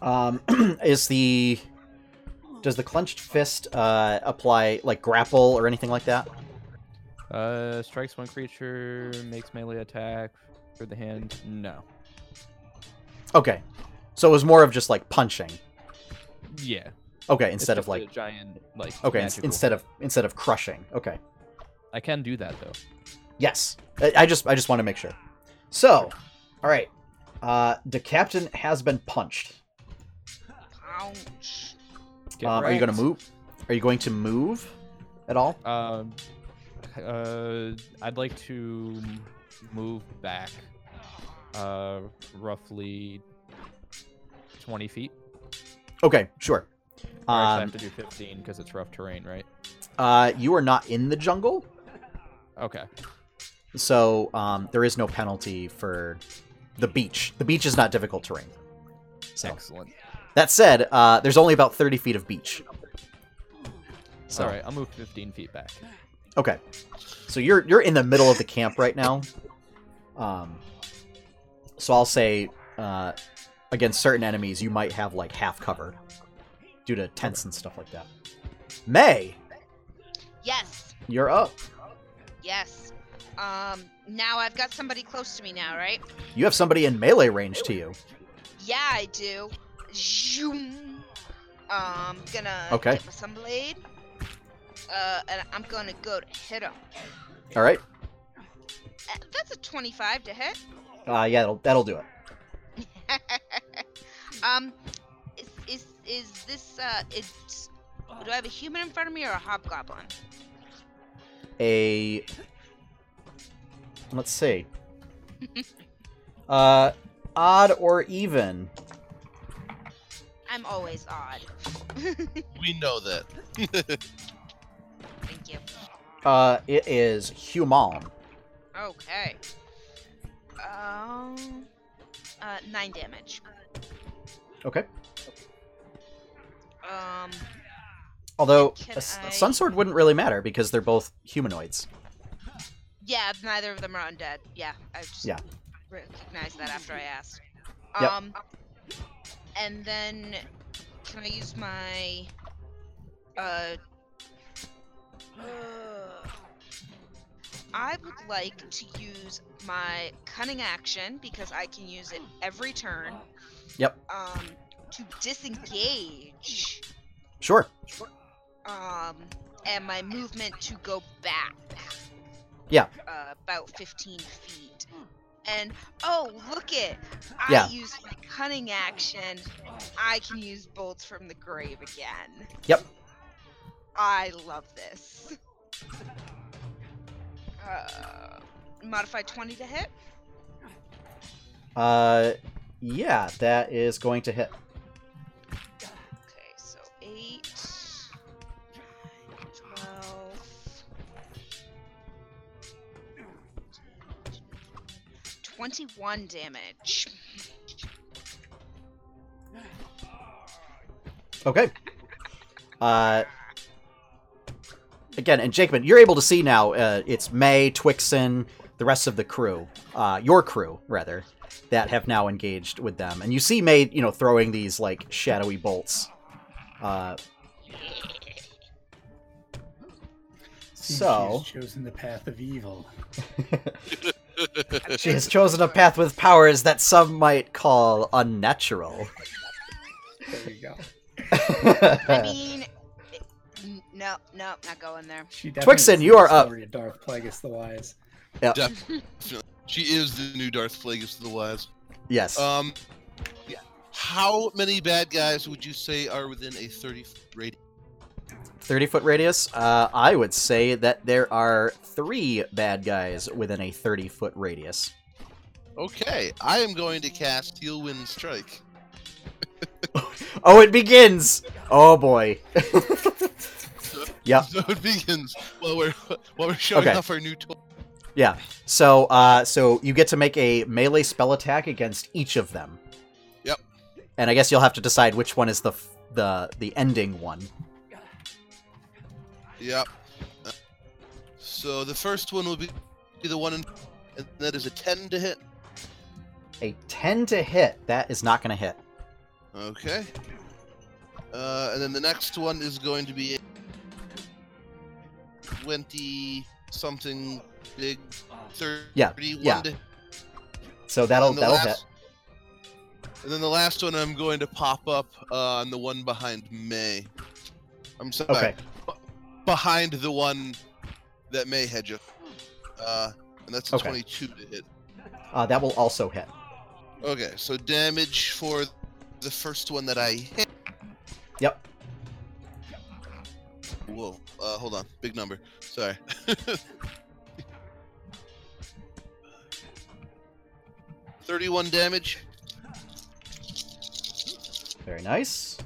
um, is the does the clenched fist uh, apply like grapple or anything like that? Uh, strikes one creature, makes melee attack for the hand. No. Okay, so it was more of just like punching. Yeah. Okay, it's instead of just a like giant like. okay, magical- instead of instead of crushing. Okay, I can do that though. yes. I, I just I just want to make sure. So, all right, uh, the captain has been punched. Ouch. Get Um, are you going to move? Are you going to move at all? Um, uh, I'd like to move back, uh, roughly twenty feet. Okay, sure. Actually, I Um, have to do fifteen because it's rough terrain, right? uh, you are not in the jungle, Okay. so um, there is no penalty for the beach. The beach is not difficult terrain. So Excellent. that said, uh, there's only about 30 feet of beach. So All right, I'll move fifteen feet back. Okay, so you're you're in the middle of the camp right now. Um, so I'll say uh, against certain enemies, you might have like half covered due to tents and stuff like that. May, Yes. you're up. Yes. Um. Now I've got somebody close to me now, right? You have somebody in melee range to you. Yeah, I do. Zoom. Um. Gonna Okay. get my sunblade. Uh, and I'm gonna go to hit him. All right. Uh, That's a 25 to hit. Uh, yeah, that'll that'll do it. um, is, is is this uh is do I have a human in front of me or a hobgoblin? A let's see. uh, odd or even? I'm always odd. We know that. Thank you. Uh, it is human. Okay. Um, uh, nine damage. Okay. Um, Although a, I- sun sword wouldn't really matter because they're both humanoids. yeah, neither of them are undead. Yeah, I just Yeah. recognized that after I asked. Yep. Um, and then can I use my uh I would like to use my cunning action because I can use it every turn. Yep. Um, to disengage. Sure. Um, and my movement to go back. Yeah. Uh, about 15 feet. And oh, look it! I Yeah. used my cunning action. I can use bolts from the grave again. Yep. I love this. Uh, modified 20 to hit. Uh, yeah, that is going to hit. Okay, so 8, 12, 21 damage. Okay. Uh, again, and Jacob, you're able to see now. Uh, it's May, Twixen, the rest of the crew, uh, your crew rather, that have now engaged with them, and you see May, you know, throwing these like shadowy bolts. Uh, Seems So- she's chosen the path of evil. she has chosen a path with powers that some might call unnatural. There you go. I mean, it- n- No, no, not going there. She Twixen, definitely you are up. story of Darth Plagueis the Wise. Definitely. She is the new Darth Plagueis the Wise. Yes. Um, how many bad guys would you say are within a 30 foot radius? 30 foot radius. Uh, I would say that there are three bad guys within a 30 foot radius. Okay, I am going to cast Steel Wind Strike. Oh, it begins! Oh boy. Yeah. So it begins while we're while we're showing Okay. off our new toy. yeah. So, uh, so you get to make a melee spell attack against each of them. Yep. And I guess you'll have to decide which one is the f- the the ending one. Yep. So the first one will be the one, in, and that is a 10 to hit. A 10 to hit. That is not going to hit. Okay. Uh, and then the next one is going to be 20 something big 31 Yeah, yeah. So that'll that'll last- hit. And then the last one I'm going to pop up uh, on the one behind May. I'm sorry. Okay. Behind the one that May had just. Uh, and that's a Okay. 22 to hit. Uh, that will also hit. Okay, so damage for the first one that I hit. Yep. Whoa, uh, hold on, big number. Sorry. Thirty-one damage. Very nice.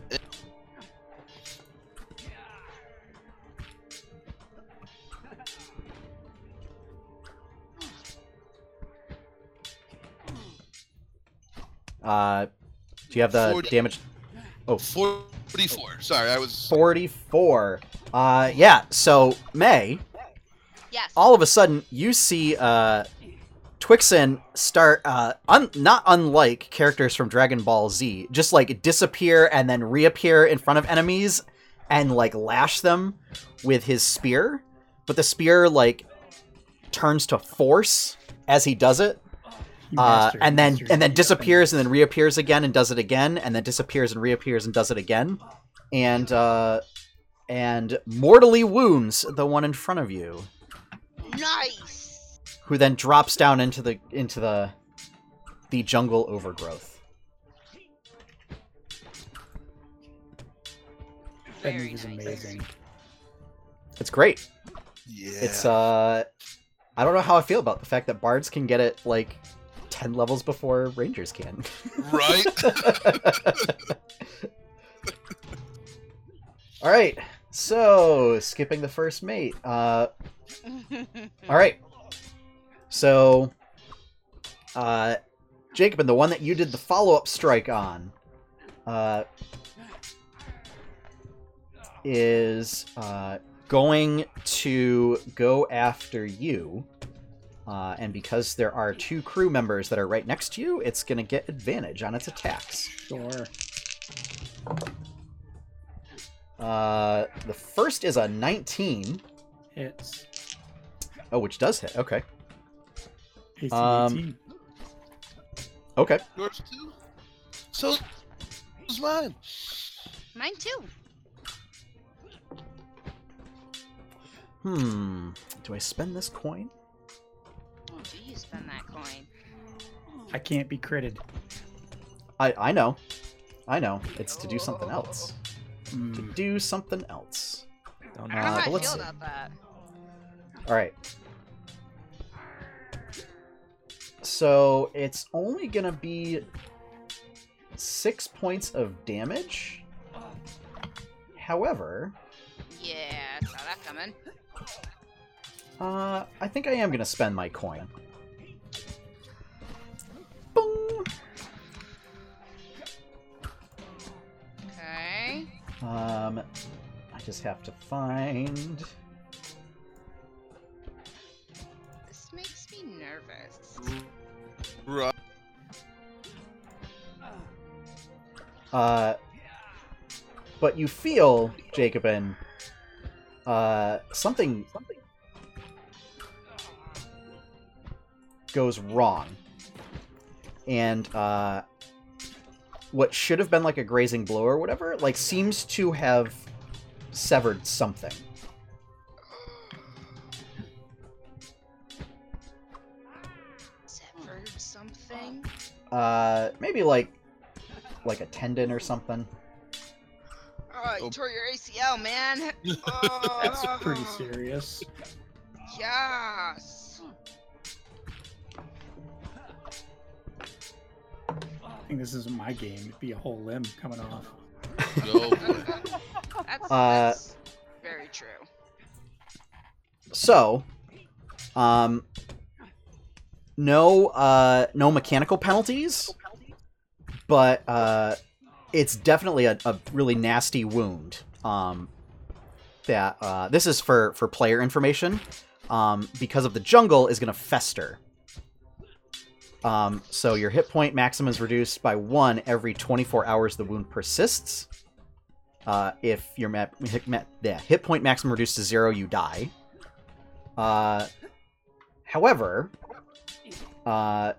Uh, do you have the damage? Oh, Forty-four. Sorry, I was. 44. Uh, yeah, so, May, Yes. all of a sudden, you see, uh, Twixen start, uh, un- not unlike characters from Dragon Ball Z, just, like, disappear and then reappear in front of enemies and, like, lash them with his spear. But the spear, like, turns to force as he does it. He Uh, and then and then disappears and then reappears again and does it again and then disappears and reappears and does it again and uh and mortally wounds the one in front of you Nice. who then drops down into the into the the jungle overgrowth That Very move is nice. amazing. it's great Yeah. it's uh i don't know how i feel about the fact that bards can get it like 10 levels before rangers can right. all right so skipping the first mate uh All right. So, uh, Jacob, and the one that you did the follow-up strike on, uh, is uh, going to go after you. Uh, and because there are two crew members that are right next to you, it's going to get advantage on its attacks. Sure. Uh, the first is a 19. Hits. Oh, which does hit. Okay. AC Um, 18. Okay. Yours too. So was mine. Mine too. Hmm. Do I spend this coin? Do you spend that coin? I can't be critted. I I know. I know. It's to do something else. To Mm. do something else. Don't I don't Uh, know how but I let's feel see. about that. All right. So it's only gonna be six points of damage. However, Yeah, saw that coming. uh, I think I am gonna spend my coin. Um, I just have to find. This makes me nervous. Right. Uh, but you feel, Jacobin, uh, something something goes wrong, and uh, what should have been like a grazing blow or whatever, like seems to have severed something. Severed something. Uh, maybe like like a tendon or something. Oh, you Oh. tore your ACL, man. That's Oh, pretty serious. Yes. I think this isn't my game. It'd be a whole limb coming off. Oh, boy. That's, Uh, that's very true. So, um, no, uh, no mechanical penalties, but uh, it's definitely a, a really nasty wound. Um, that uh, this is for for player information. Um, because of the jungle is going to fester. Um, so your hit point maximum is reduced by one every 24 hours the wound persists. Uh, if your hit, yeah, hit point maximum reduced to zero, you die. Uh, however, uh,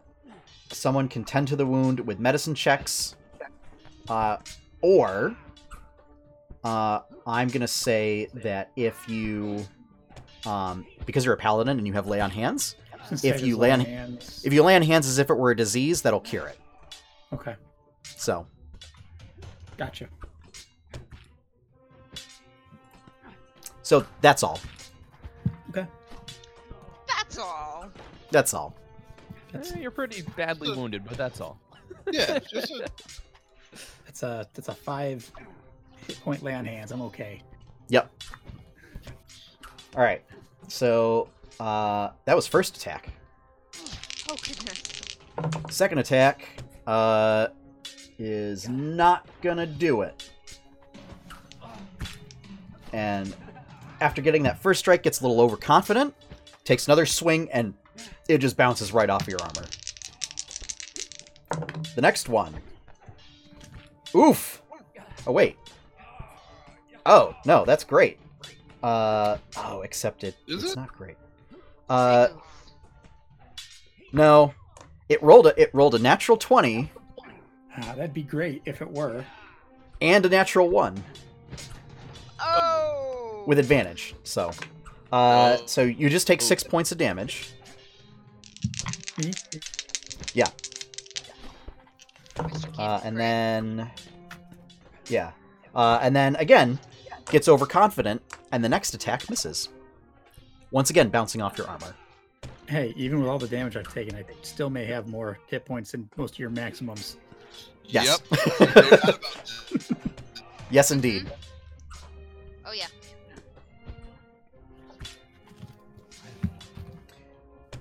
someone can tend to the wound with medicine checks, uh, or uh, I'm gonna say that if you, um, because you're a paladin and you have lay on hands, If you land hands. if you lay on hands as if it were a disease, that'll cure it. Okay, So, gotcha. so that's all. Okay. That's all. That's all. That's Eh, you're pretty badly wounded, but that's all. yeah, just a, that's a that's a five hit point lay on hands. I'm okay. Yep. All right. So uh, that was first attack. Oh goodness. Second attack uh, is not gonna do it. And after getting that first strike, gets a little overconfident, takes another swing, and it just bounces right off your armor. The next one. Oof. Oh wait. Oh no, that's great. Uh oh, except it, Is it's it? not great. Uh no, it rolled a it rolled a natural twenty Ah, that'd be great if it were. and a natural one oh. with advantage. So, uh, Oh. so you just take six points of damage. Yeah. Uh, and then, yeah, uh, and then again gets overconfident, and the next attack misses. Once again, bouncing off your armor. Hey, even with all the damage I've taken, I still may have more hit points than most of your maximums. Yes, Yep. No doubt about that. yes, indeed. Oh yeah.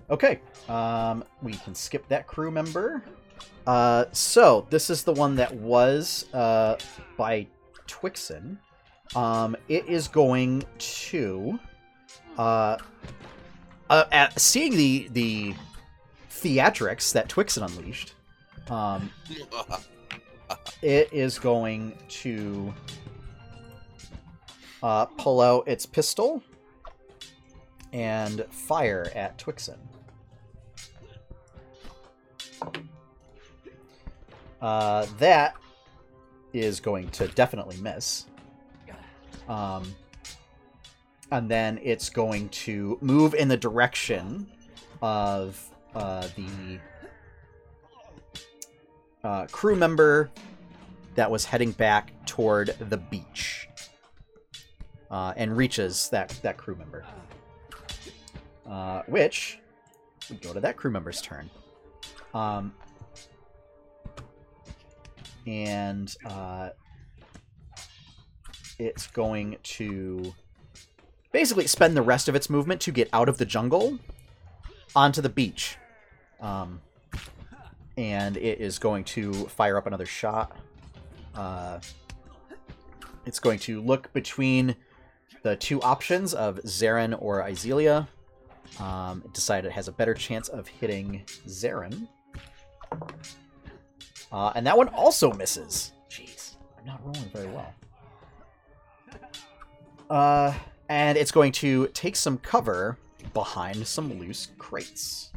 Okay, um, we can skip that crew member. Uh, so this is the one that was uh, by Twixen. Um, it is going to, uh, uh, at seeing the the theatrics that Twixen unleashed. Um, it is going to uh, pull out its pistol and fire at Twixen. Uh, that is going to definitely miss. Um, and then it's going to move in the direction of uh, the uh, crew member that was heading back toward the beach uh, and reaches that, that crew member. Uh, which would go to that crew member's turn. Um, and uh, it's going to basically spend the rest of its movement to get out of the jungle onto the beach. Um, and it is going to fire up another shot. Uh, it's going to look between the two options of Zarin or Izelia. Um, decide it has a better chance of hitting Zarin. Uh, and that one also misses. Jeez, I'm not rolling very well. Uh, and it's going to take some cover behind some loose crates.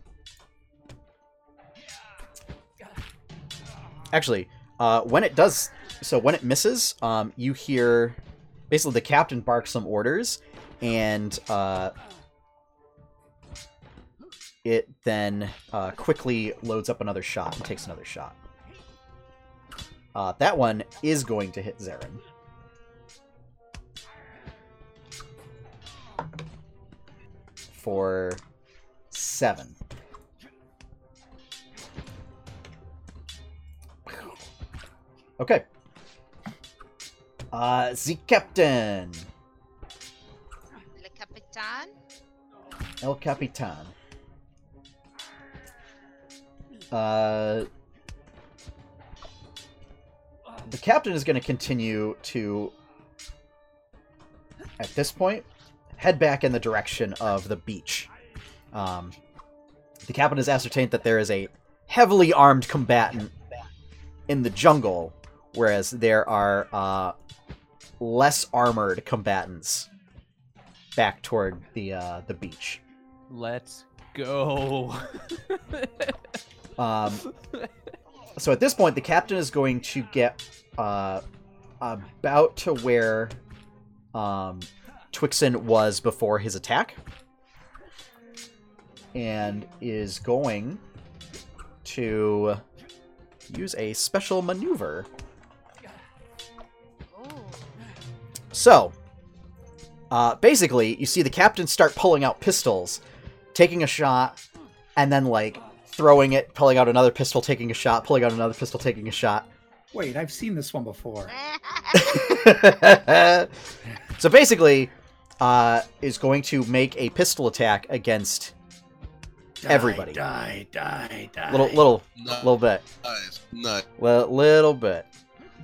Actually, uh, when it does, so when it misses, um, you hear basically the captain barks some orders, and uh, it then uh, quickly loads up another shot and takes another shot. Uh, that one is going to hit Zarin. For seven. Okay. Uh, the captain. Le Capitan. El Capitan. Uh, the captain is going to continue to, at this point, head back in the direction of the beach. Um, the captain has ascertained that there is a heavily armed combatant in the jungle, whereas there are uh, less armored combatants back toward the uh, the beach. Let's go. Um, so at this point, the captain is going to get uh, about to where um, Twixen was before his attack, and is going to use a special maneuver. So, uh, basically, you see the captain start pulling out pistols, taking a shot, and then like throwing it, pulling out another pistol, taking a shot, pulling out another pistol, taking a shot. Wait, I've seen this one before. so basically, uh, is going to make a pistol attack against Die, Everybody. Die, die, die. little little Nice. little bit, Nice. Nice. li- little bit.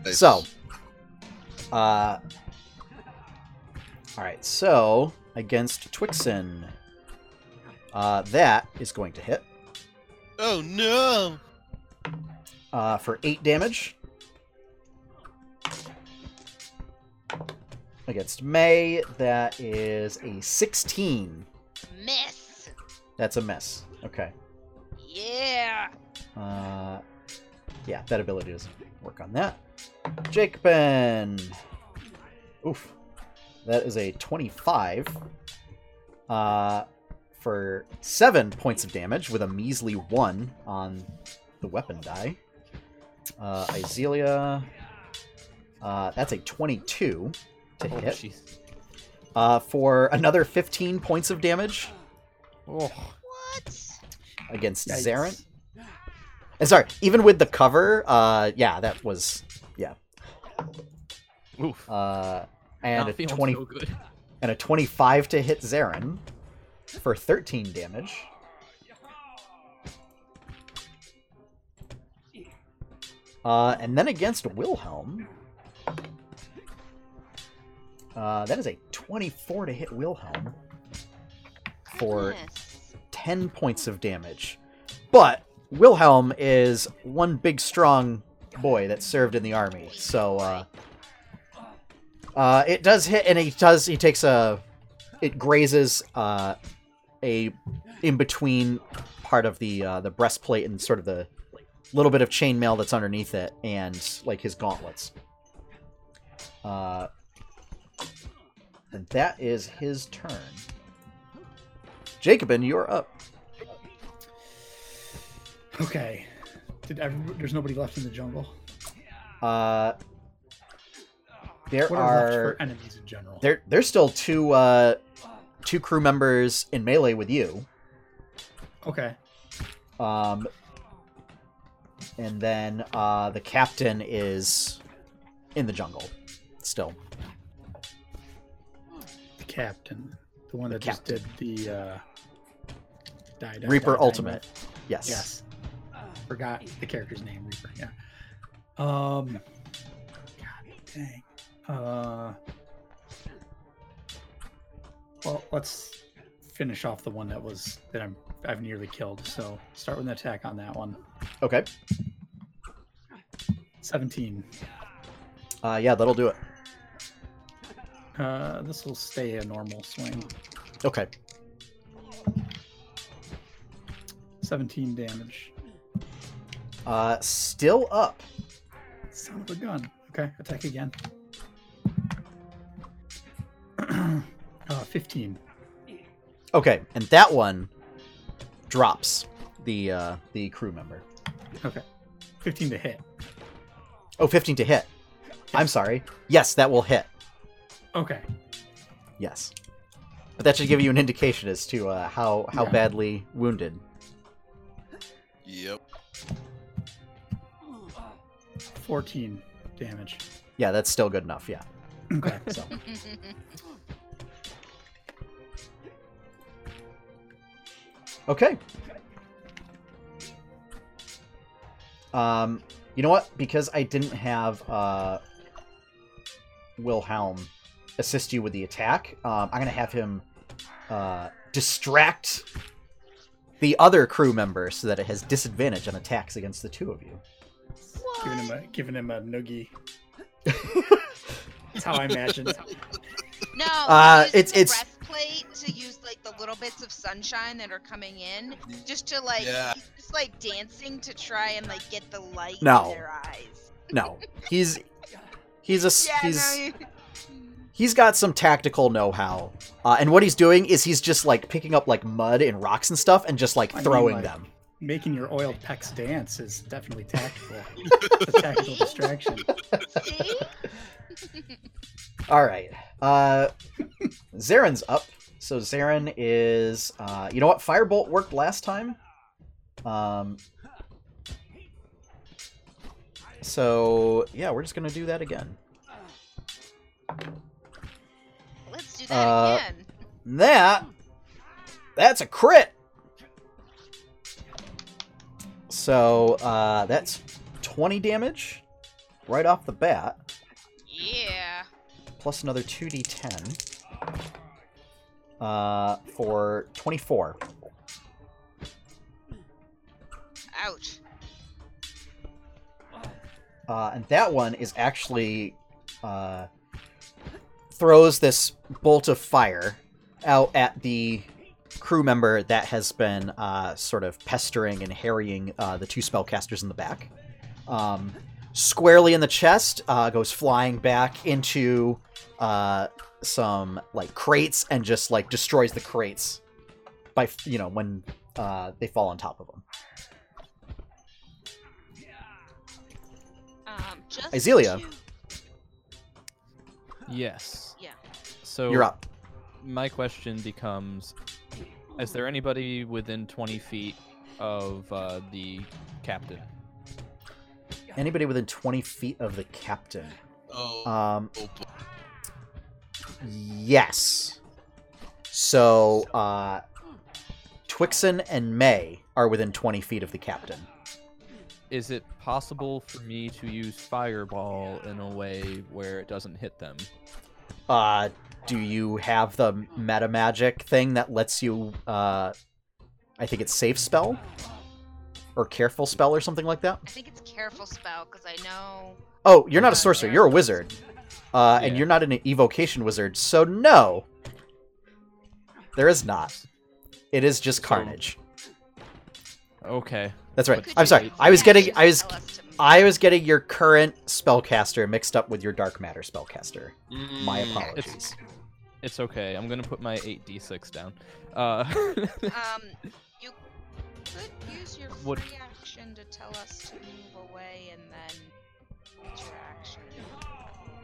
nice. So, uh, all right. So against Twixen, uh, that is going to hit Oh no! uh, for eight damage. Against May, that is a 16. Miss. That's a miss. Okay. Yeah. Uh, yeah, that ability doesn't work on that. Jacobin. Oof. That is a 25. Uh, for seven points of damage with a measly one on the weapon die. Uh, Izelia. Uh, that's a 22 to Oh, hit. jeez. Uh, for another 15 points of damage Oh, What? against Yikes. Zarin. And sorry, even with the cover, uh, yeah, that was yeah. oof. uh, and Not a twenty so good. and a twenty-five to hit Zarin for thirteen damage. Uh, and then against Wilhelm, uh, that is a twenty-four to hit Wilhelm for Goodness. 10 points of damage. But Wilhelm is one big strong boy that served in the army. So uh uh it does hit and he does he takes a it grazes uh a in between part of the uh the breastplate and sort of the little bit of chainmail that's underneath it and like his gauntlets. Uh and that is his turn. Jacobin, you're up. Okay. Did every, there's nobody left in the jungle? Uh, there What are left are for enemies in general? there there's still two uh two crew members in melee with you. Okay. Um, and then uh the captain is in the jungle still. The captain. The one The that just did the uh die, die, Reaper die, die, Ultimate. die. Yes. Yes. Forgot the character's name, Reaper. Yeah. Um. God dang. Uh. Well, let's finish off the one that was that I'm I've nearly killed. So start with an attack on that one. Okay. Seventeen. Uh, yeah, that'll do it. Uh, this will stay a normal swing. Okay. Seventeen damage. Uh, still up. Son of a gun. Okay, attack again. uh, 15. Okay, and that one drops the uh, the crew member. Okay. 15 to hit. Oh, 15 to hit. I'm sorry. Yes, that will hit. Okay. Yes. But that should give you an indication as to uh, how how Yeah. badly wounded. Yep. 14 damage. Yeah, that's still good enough. Yeah. Okay. So okay. Um, you know what? Because I didn't have uh, Wilhelm assist you with the attack, um, I'm gonna have him uh, distract the other crew member so that it has disadvantage on attacks against the two of you. giving him a giving him a noogie. That's how I imagined. No, Uh, it's- the it's- breastplate to use like the little bits of sunshine that are coming in, just to like, Yeah. he's just like dancing to try and like get the light No. in their eyes. No, he's he's a Yeah, he's no, you- he's got some tactical know-how, uh, and what he's doing is he's just like picking up like mud and rocks and stuff and just like I mean, throwing like- them. Making your oiled pecs dance is definitely tactical. it's a tactical distraction. All right. Uh Zarin's up. So Zaren is uh you know what? Firebolt worked last time. Um So, yeah, we're just going to do that again. Do that Uh, again. That that's a crit. So, uh that's 20 damage right off the bat Yeah. plus another 2d10 uh for 24. Ouch. Uh, and that one is actually uh, throws this bolt of fire out at the crew member that has been uh, sort of pestering and harrying uh, the two spellcasters in the back. Um, squarely in the chest, uh, goes flying back into uh, some like crates and just like destroys the crates by you know when uh, they fall on top of them. Um, just Izelia. to- Yes. Yeah. So You're up. my question becomes: Is there anybody within 20 feet of uh, the captain? Anybody within 20 feet of the captain. Oh, Um, oh yes. So, uh, Twixen and May are within 20 feet of the captain. Is it possible for me to use fireball in a way where it doesn't hit them? Uh, do you have the meta magic thing that lets you, uh, I think it's safe spell? Or careful spell or something like that? I think it's careful spell because I know. Oh, you're not a sorcerer, you're a wizard. Uh, and you're not an evocation wizard, so no. There is not. It is just carnage. Okay. That's right. Could I'm sorry. I was getting I was to tell us to move? I was getting your current spellcaster mixed up with your dark matter spellcaster. My Mm, apologies. It's okay. I'm gonna put my 8d6 down. Uh, Um, you could use your What- free action to tell us to move away and then your action.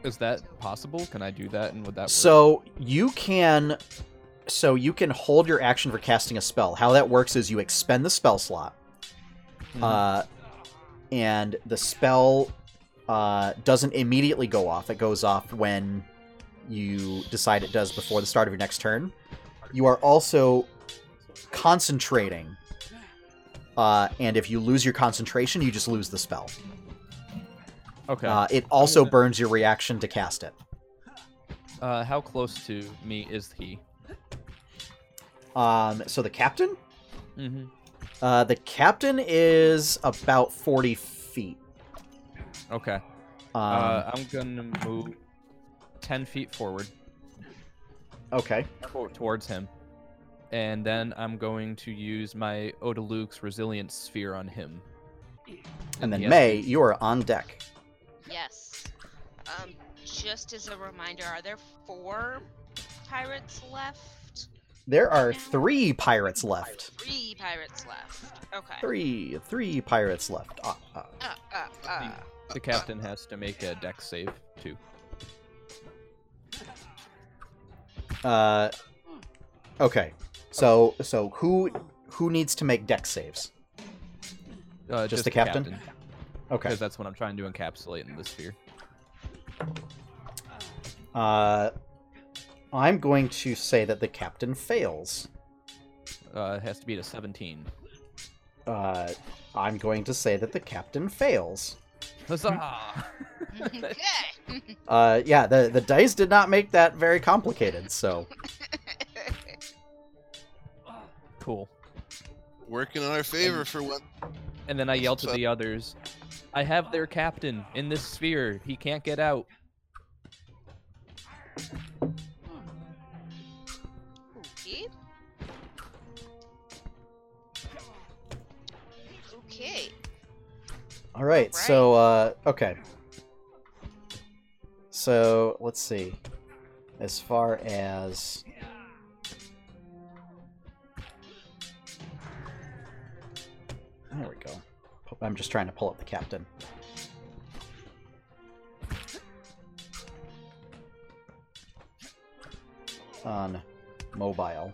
is that possible? Can I do that? And would that work? So you can so you can hold your action for casting a spell. How that works is you expend the spell slot. Mhm. Uh and the spell uh, doesn't immediately go off. It goes off when you decide it does before the start of your next turn. You are also concentrating. Uh, and if you lose your concentration, you just lose the spell. okay. Uh, it also burns your reaction to cast it. Uh, how close to me is he? Um, so the captain, Mm-hmm. uh, the captain is about forty feet. Okay. Um, uh, I'm gonna move 10 feet forward okay. towards him, and then I'm going to use my Otiluke's Resilience Sphere on him. And then he has May, you are on deck. Yes. Um, just as a reminder, are there four pirates left? There are three pirates left. Three pirates left. Okay. Three, three pirates left. Ah, ah. Uh, uh, uh. The captain has to make a dex save too. Uh, okay. So, so who who needs to make dex saves? Uh, Just the captain? Okay. Because that's what I'm trying to encapsulate in the sphere. Uh, I'm going to say that the captain fails. Uh, it has to be a 17. Uh, I'm going to say that the captain fails. Huzzah! okay. Uh, yeah, the the dice did not make that very complicated. So, cool. Working in our favor for one. And then I yell to the others, I have their captain in this sphere. He can't get out. All right. So, uh, okay. So let's see. As far as there we go. I'm just trying to pull up the captain. On mobile.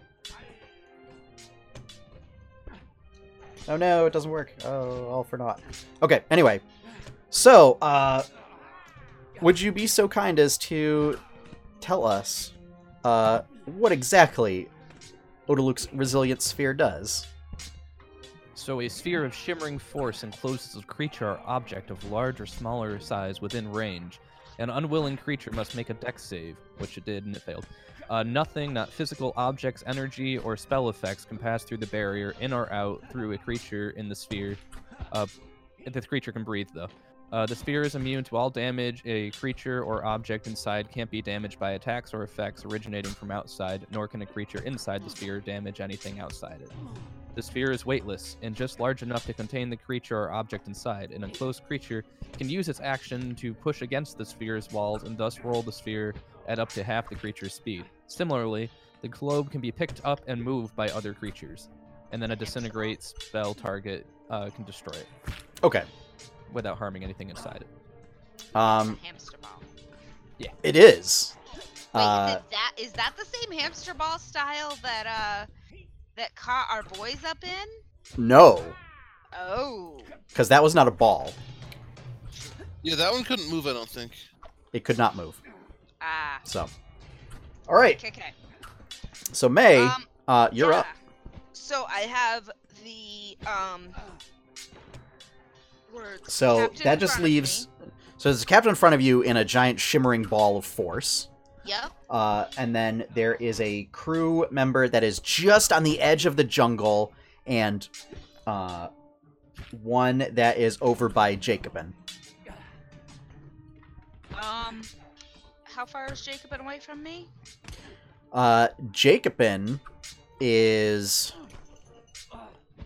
Oh no, it doesn't work. Oh, all for naught. Okay, anyway. So, uh, would you be so kind as to tell us uh, what exactly Otiluke's Resilient Sphere does? So a sphere of shimmering force encloses a creature or object of large or smaller size within range. An unwilling creature must make a dex save, which it did and it failed. Uh, nothing, not physical objects, energy, or spell effects, can pass through the barrier, in or out, through a creature in the sphere. Uh, the creature can breathe, though. Uh, the sphere is immune to all damage. A creature or object inside can't be damaged by attacks or effects originating from outside, nor can a creature inside the sphere damage anything outside it. The sphere is weightless and just large enough to contain the creature or object inside. An enclosed creature can use its action to push against the sphere's walls and thus roll the sphere at up to half the creature's speed. Similarly, the globe can be picked up and moved by other creatures, and then a disintegrate spell target uh, can destroy it Okay. without harming anything inside it. Um, hamster ball. Yeah. It is. Wait, Uh, is, that, is that the same hamster ball style that uh that caught our boys up in? no, Oh. because that was not a ball. Yeah, that one couldn't move. I don't think. It could not move. Ah. So, all right. Okay. okay. So May, Um, uh, you're yeah. up. So I have the um. Words. So captain that just front of me. leaves. So there's a captain in front of you in a giant shimmering ball of force. Yep. Uh, and then there is a crew member that is just on the edge of the jungle, and uh, one that is over by Jacobin. Um. How far is Jacobin away from me? Uh, Jacobin is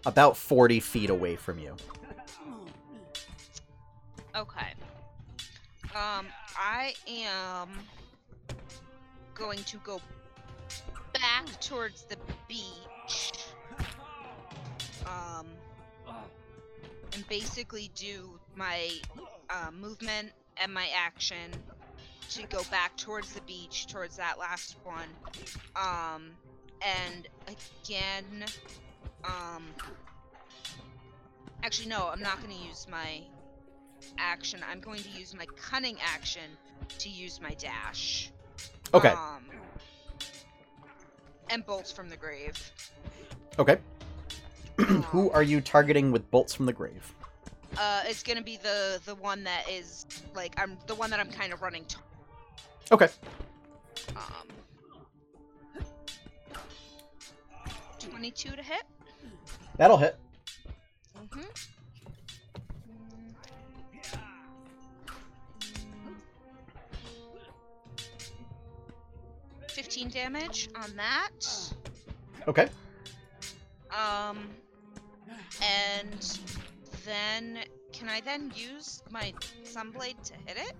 about 40 feet away from you. Okay. Um, I am going to go back towards the beach. Um, and basically do my uh, movement and my action to go back towards the beach, towards that last one. Um, and again, um, actually, no, I'm not going to use my action. I'm going to use my cunning action to use my dash. Okay. Um, and bolts from the grave. Okay. Who are you targeting with bolts from the grave? Uh, it's gonna be the the one that is like I'm the one that I'm kind of running. To. Okay. Um, twenty-two to hit. That'll hit. Mm-hmm. Fifteen damage on that. Okay. Um, and then can I then use my sunblade to hit it?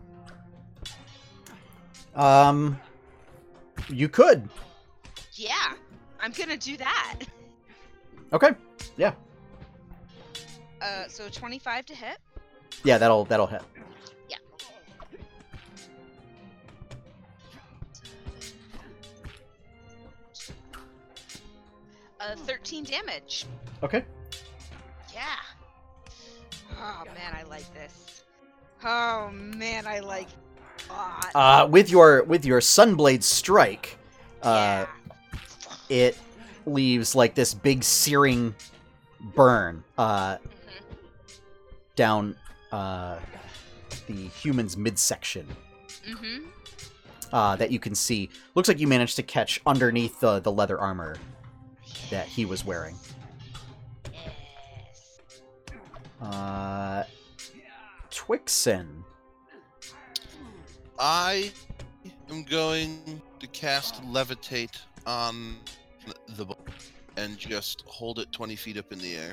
Um. You could. Yeah, I'm gonna do that. Okay. Yeah. Uh, so 25 to hit. Yeah, that'll that'll hit. Yeah. Uh, 13 damage. Okay. Yeah. Oh man, I like this. Oh man, I like. Uh, with your with your sunblade strike, uh, it leaves like this big searing burn uh, Mhm. down uh, the human's midsection Mhm. uh, that you can see. Looks like you managed to catch underneath the, the leather armor that he was wearing. Yes. Uh, Twixen. I am going to cast levitate on the boat and just hold it 20 feet up in the air.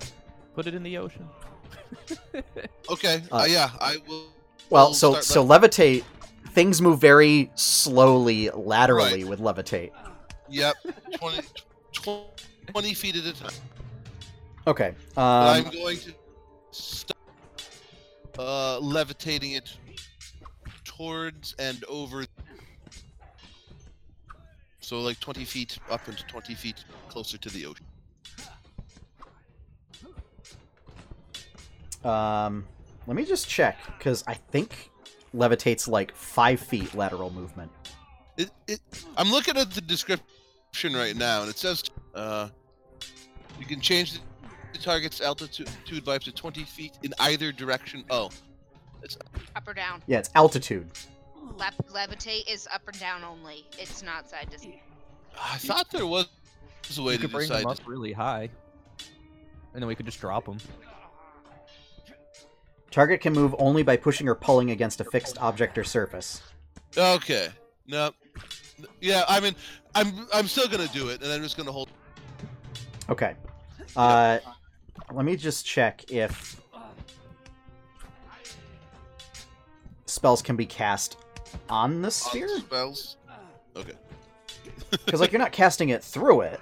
Put it in the ocean. Okay. Uh, Uh, yeah, I will. Well, so start so levitate. Things move very slowly laterally Right. with levitate. Yep. 20, 20 feet at a time. Okay. Um, I'm going to start uh, levitating it towards and over. So like 20 feet up and 20 feet closer to the ocean. um, let me just check because I think levitate's like five feet lateral movement. It, it, I'm looking at the description right now, and it says uh, you can change the, the target's altitude by up to 20 feet in either direction. Oh, Up or down. Yeah, it's altitude. Lep- levitate is up or down only. It's not side to side. I thought there was a way you to could bring decide. them up really high, and then we could just drop them. Target can move only by pushing or pulling against a fixed object or surface. Okay. No. Yeah, I mean, I'm I'm still gonna do it, and I'm just gonna hold. Okay. Uh, let me just check if spells can be cast on the on sphere. spells. Okay. Because like you're not casting it through it.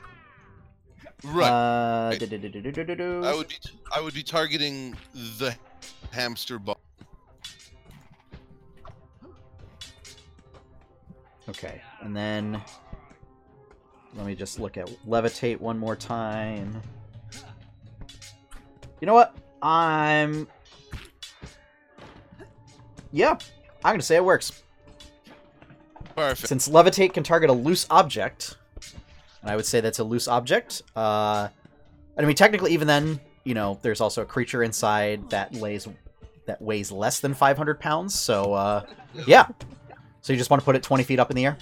Right. Uh, Right. I would be I would be targeting the hamster ball. Okay, and then let me just look at levitate one more time. You know what? I'm yeah, I'm gonna say it works. Perfect. Since levitate can target a loose object, and I would say that's a loose object. Uh, and I mean, technically, even then, you know, there's also a creature inside that lays that weighs less than 500 pounds. So, uh, yeah. So you just want to put it 20 feet up in the air?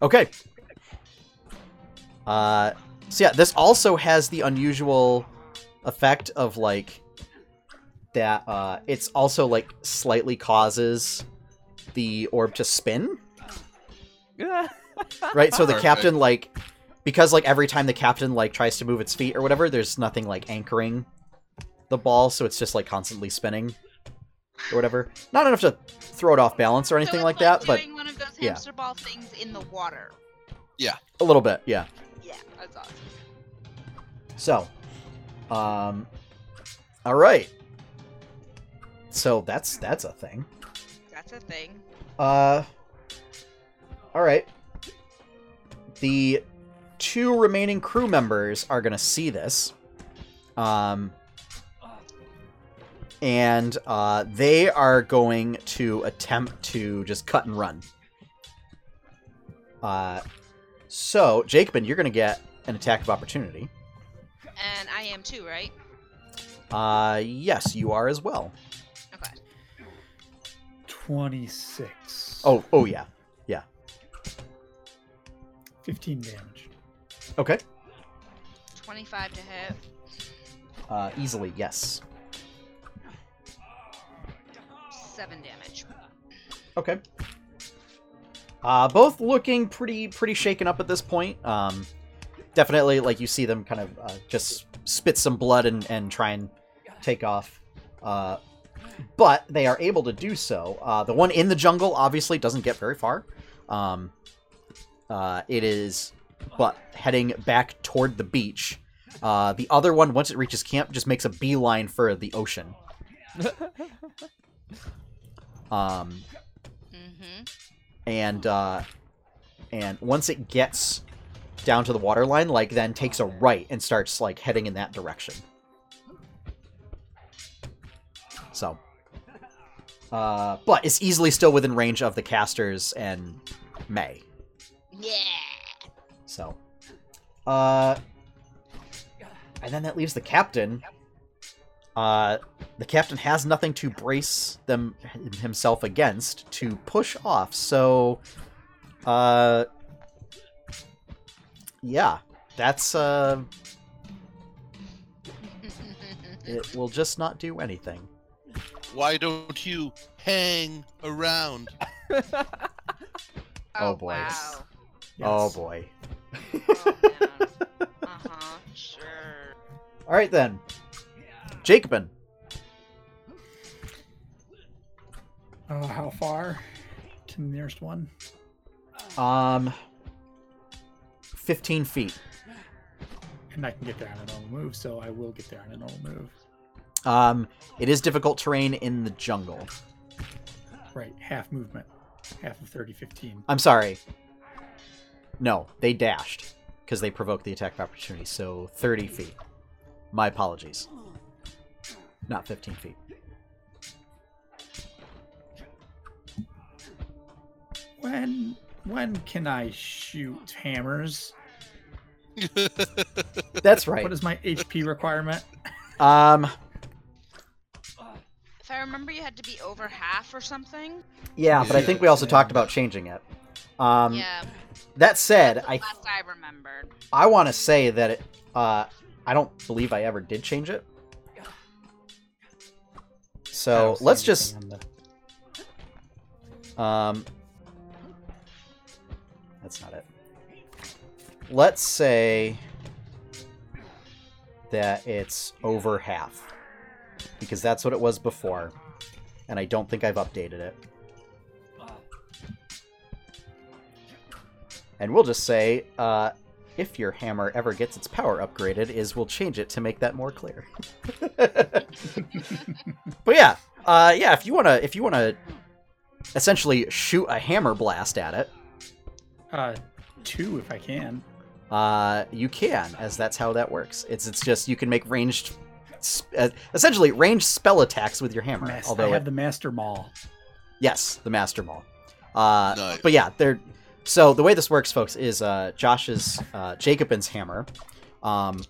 Okay. Uh, so yeah, this also has the unusual effect of like that. Uh, it's also like slightly causes the orb to spin, right? So the Perfect. captain like because like every time the captain like tries to move its feet or whatever, there's nothing like anchoring the ball, so it's just like constantly spinning or whatever. Not enough to throw it off balance or anything so like it's that, but doing one of those yeah. hamster ball things in the water. Yeah, a little bit, yeah. Yeah, that's awesome. So, um, all right. So that's that's a thing. That's a thing. Uh, all right. The two remaining crew members are gonna see this. Um, and uh, they are going to attempt to just cut and run. Uh, so Jacobin, you're gonna get an attack of opportunity. And I am too, right? Uh, yes, you are as well. Okay. 26. Oh, oh yeah. yeah. 15 damage. Okay. 25 to hit. Uh, easily, yes. 7 damage. Okay. Uh, both looking pretty pretty shaken up at this point. Um, definitely, like you see them kind of uh, just spit some blood and, and try and take off. Uh, but they are able to do so. Uh, the one in the jungle obviously doesn't get very far. Um, uh, it is, but heading back toward the beach. Uh, the other one, once it reaches camp, just makes a beeline for the ocean. Um, Mm-hmm. and uh, and once it gets down to the water line, like then takes a right and starts like heading in that direction. So, uh, but it's easily still within range of the casters and May. Yeah. So, uh, and then that leaves the captain. Uh, the captain has nothing to brace them himself against to push off. So, uh, yeah, that's uh, it will just not do anything. Why don't you hang around? Oh, boy. Wow. Oh boy. Oh, uh-huh. Sure. All right then, Jacobin. Oh, how far to the nearest one? Um, fifteen feet. And I can get there on a normal move, so I will get there on a normal move. Um, it is difficult terrain in the jungle. Right, half movement. Half of 30, 15. I'm sorry. No, they dashed because they provoked the attack of opportunity. So 30 feet. My apologies. Not 15 feet. When when can I shoot hammers? That's right. What is my HP requirement? Um, If I remember, you had to be over half or something. yeah, but I think we also Yeah. talked about changing it. Um, yeah. that said, that's the I last I remembered. I want to say that it, uh, I don't believe I ever did change it. So let's just the- Um, that's not it. Let's say that it's over half, because that's what it was before, and I don't think I've updated it. And we'll just say, uh, if your hammer ever gets its power upgraded, is we'll change it to make that more clear. but yeah, uh, yeah. If you wanna, if you wanna essentially shoot a hammer blast at it, Uh, two if I can. uh, you can, as that's how that works. It's it's just you can make ranged, uh, essentially ranged spell attacks with your hammer. Mas- although I have it- the Master Maul. yes, the master ball. Uh, Nice. But yeah, they're so the way this works, folks, is uh, Josh's uh, Jacobin's hammer. Um,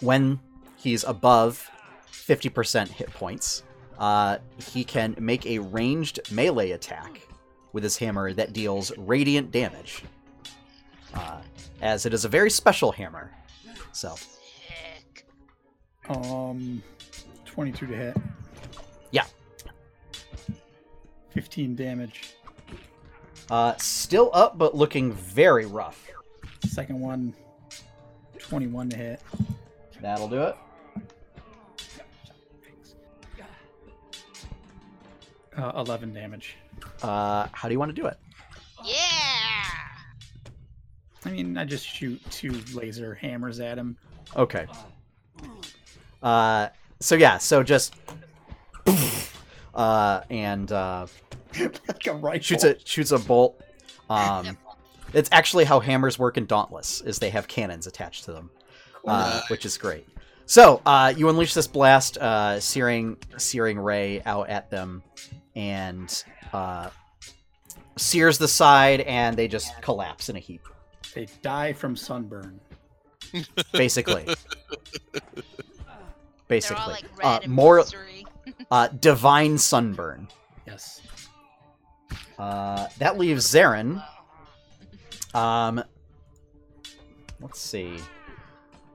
when he's above fifty percent hit points, uh, he can make a ranged melee attack with his hammer that deals radiant damage. Uh, as it is a very special hammer. So Heck. Um, 22 to hit. Yeah. 15 damage. uh, still up, but looking very rough. Second one, 21 to hit. That'll do it. Uh, 11 damage. Uh, how do you want to do it? Yeah. I mean, I just shoot two laser hammers at him. Okay. Uh, so yeah, so just uh, and uh, like a rifle. shoots a shoots a bolt. Um, it's actually how hammers work in Dauntless, is they have cannons attached to them, uh, which is great. So uh, you unleash this blast, uh, searing searing ray out at them, and uh, sears the side, and they just collapse in a heap. They die from sunburn. Basically, They're basically, all like red uh, and more uh, divine sunburn. Yes. Uh, that leaves Zarin. Um, let's see.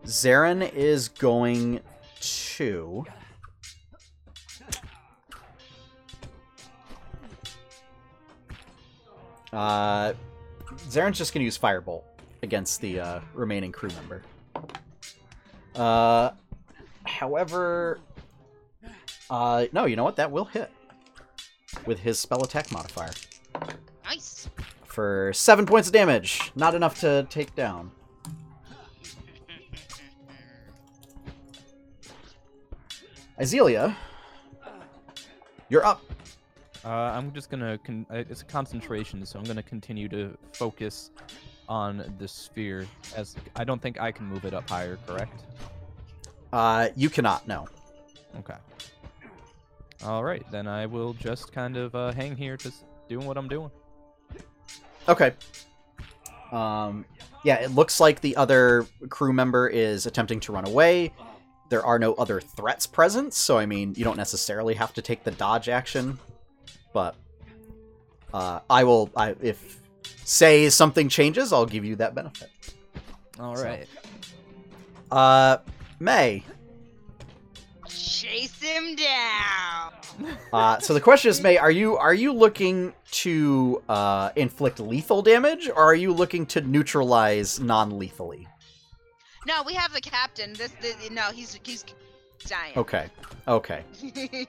Zarin is going to. Uh, Zarin's just going to use Firebolt against the uh, remaining crew member. Uh, however, uh, no, you know what? That will hit with his spell attack modifier. Nice. for seven points of damage. Not enough to take down. Izelia, you're up. Uh, I'm just gonna. Con- uh, it's a concentration, so I'm gonna continue to focus on the sphere. As I don't think I can move it up higher. Correct? Uh, you cannot. No. Okay. All right, then I will just kind of uh, hang here, just doing what I'm doing. Okay. Um, yeah, it looks like the other crew member is attempting to run away. There are no other threats present, so I mean, you don't necessarily have to take the dodge action. But uh, I will. I if say something changes, I'll give you that benefit. All right. So- Uh, May. Chase him down. Uh, so the question is, May, are you are you looking to uh, inflict lethal damage, or are you looking to neutralize non-lethally? No, we have the captain. This, this no, he's he's dying. Okay. Okay.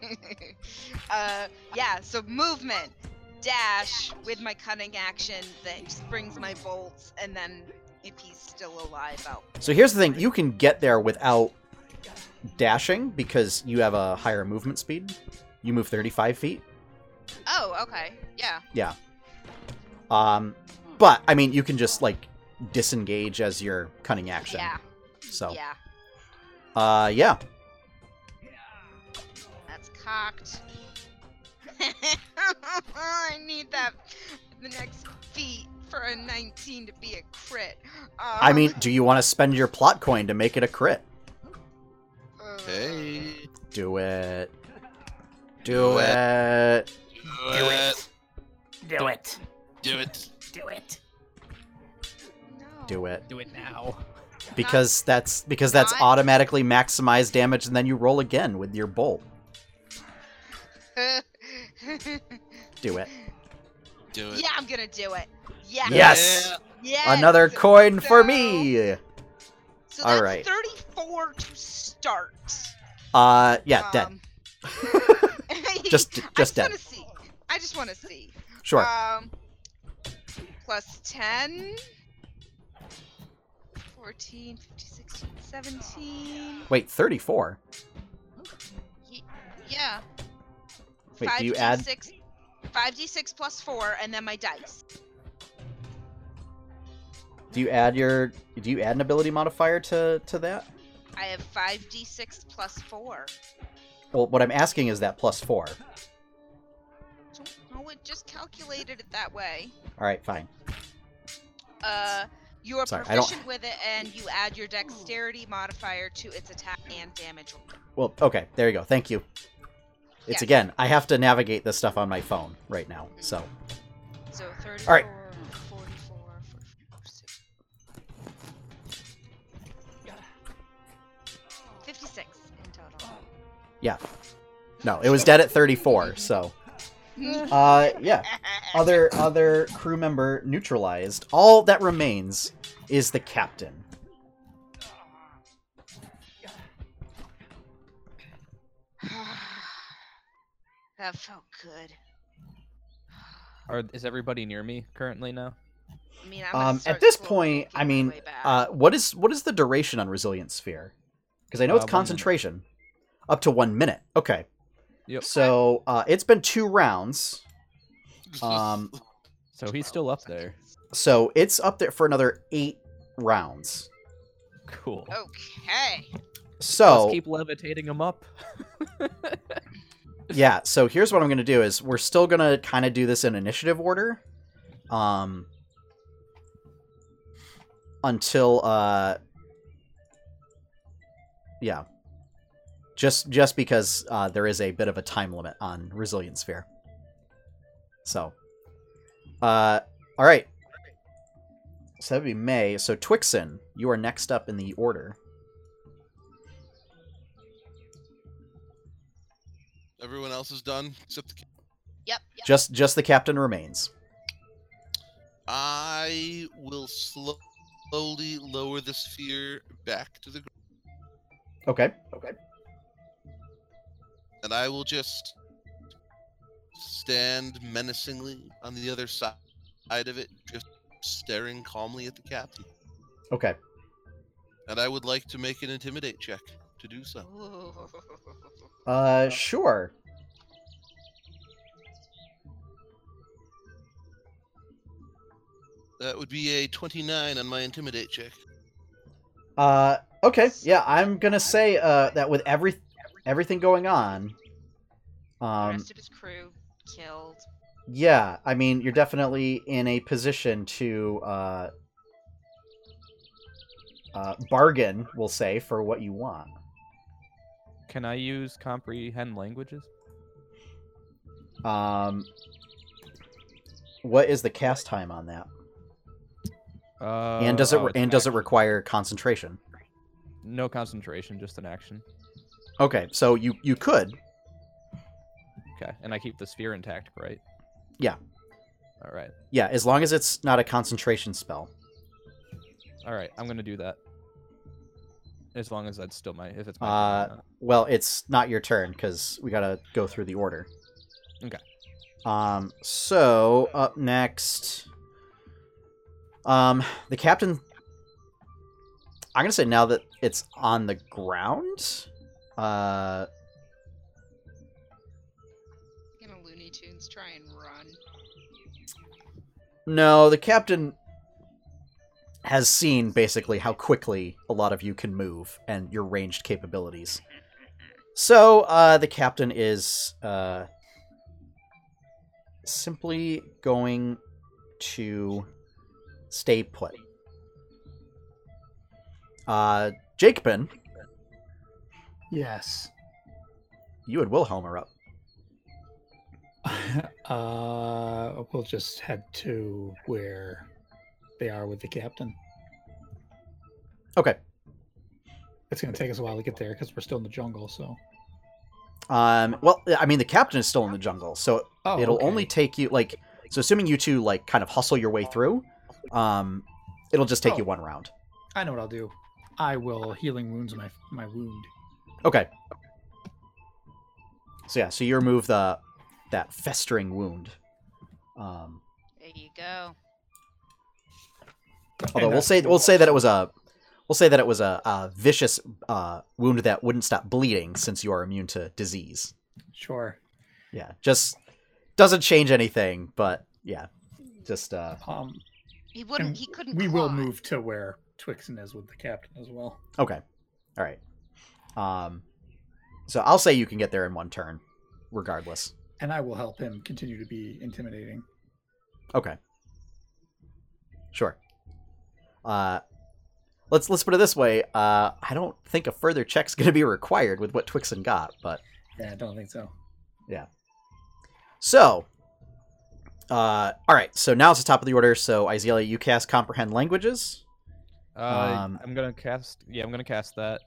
uh, yeah. So movement, dash with my cunning action that springs my bolts, and then if he's still alive, I'll. So here's the thing: you can get there without dashing because you have a higher movement speed. You move 35 feet. Oh, okay. Yeah. Yeah. Um, but I mean, you can just like disengage as your cunning action. Yeah. So, Yeah. uh, yeah. That's cocked. I need that the next feat for a 19 to be a crit. Um, I mean, do you want to spend your plot coin to make it a crit? Hey. Do it. Do Do it. Do it. Do it. Do it. Do it. no. Do it. Do it now. Because that's because that's Not- automatically maximized damage, and then you roll again with your bolt. Do it. Do it. yeah, I'm gonna do it. Yeah. Yes! Yeah. Yes. Another coin for me. So All that's right. 34 to start. Uh, yeah, dead. Um, Just- I just dead. wanna see. I just want to see. Sure. Um, plus 10, 14, 15, 16, 17. Wait, 34. Yeah. Wait, do you add? 5d6 5d6 plus 4, and then my dice. Do you add your? Do you add an ability modifier to to that? I have 5d6 plus 4. Well, what I'm asking is that plus four. Don't it just calculated it that way. All right, fine. Uh, you are Sorry, proficient with it, and you add your dexterity modifier to its attack and damage. Well, okay, there you go. Thank you. It's Yes. again, I have to navigate this stuff on my phone right now. So, So 34, All right. 44, 46. 56 in total. yeah. No, it was dead at 34. So, uh, yeah. Other other crew member neutralized. All that remains is the captain. That felt good. Are, is everybody near me currently now? I mean, I'm Um, at this point, I mean, uh, what is what is the duration on resilient sphere? Because I know Uh, it's one minute. concentration, up to one minute. Okay. Yep. So uh, it's been two rounds. Um, So he's still up there. So it's up there for another eight rounds. Cool. okay. So Let's keep levitating him up. yeah, so here's what I'm gonna do is we're still gonna kind of do this in initiative order, um, until uh, yeah, just just because uh, there is a bit of a time limit on resilient sphere. So, uh, all right. So that'd be May. So Twixen, you are next up in the order. Everyone else is done except the. Yep. yep. Just just the captain remains. I will slowly lower the sphere back to the ground, Okay. Okay. and I will just stand menacingly on the other side side of it, just staring calmly at the captain. Okay. And I would like to make an intimidate check to do so. Uh, sure. That would be a 29 on my intimidate check. Uh, okay. Yeah, I'm gonna say uh that with every everything going on, the um, rest of his crew killed. yeah, I mean you're definitely in a position to uh, uh bargain, we'll say, for what you want. Can I use comprehend languages? Um, what is the cast time on that? Uh, and does it oh, re- and does it require concentration? No concentration, just an action. Okay, so you you could. Okay, and I keep the sphere intact, right? Yeah. All right. Yeah, as long as it's not a concentration spell. All right. I'm gonna do that. As long as that's still my if it's my Uh, turn, Well, it's not your turn because we gotta go through the order. Okay. Um. So up next, um, the captain. I'm gonna say now that it's on the ground. Uh, Gonna Looney Tunes try and run. no, the captain has seen basically how quickly a lot of you can move and your ranged capabilities. So, uh, the captain is uh, simply going to stay put. Uh, Jacobin, Yes. you and Wilhelm are up. uh, we'll just head to where they are with the captain. Okay. It's going to take us a while to get there because we're still in the jungle. So. Um, well, I mean, the captain is still in the jungle, so Oh, it'll okay. only take you like so. Assuming you two like kind of hustle your way through, um, it'll just take Oh. you one round. I know what I'll do. I will healing wounds my my wound. Okay. So yeah, so you remove the that festering wound. Um, There you go. Although And we'll say we'll say that it was a we'll say that it was a, a vicious uh, wound that wouldn't stop bleeding since you are immune to disease. Sure. Yeah, just doesn't change anything, but yeah, just uh, Um, He wouldn't. He couldn't. we will move to where Twixen is with the captain as well. Okay. All right. Um, so I'll say you can get there in one turn, regardless. And I will help him continue to be intimidating. Okay. Sure. Uh, let's let's put it this way. Uh, I don't think a further check's going to be required with what Twixen got, but Yeah, I don't think so. Yeah. So. Uh, all right. So now it's the top of the order. So Izelia, you cast comprehend languages. Uh, Um, I'm gonna cast. Yeah, I'm gonna cast that,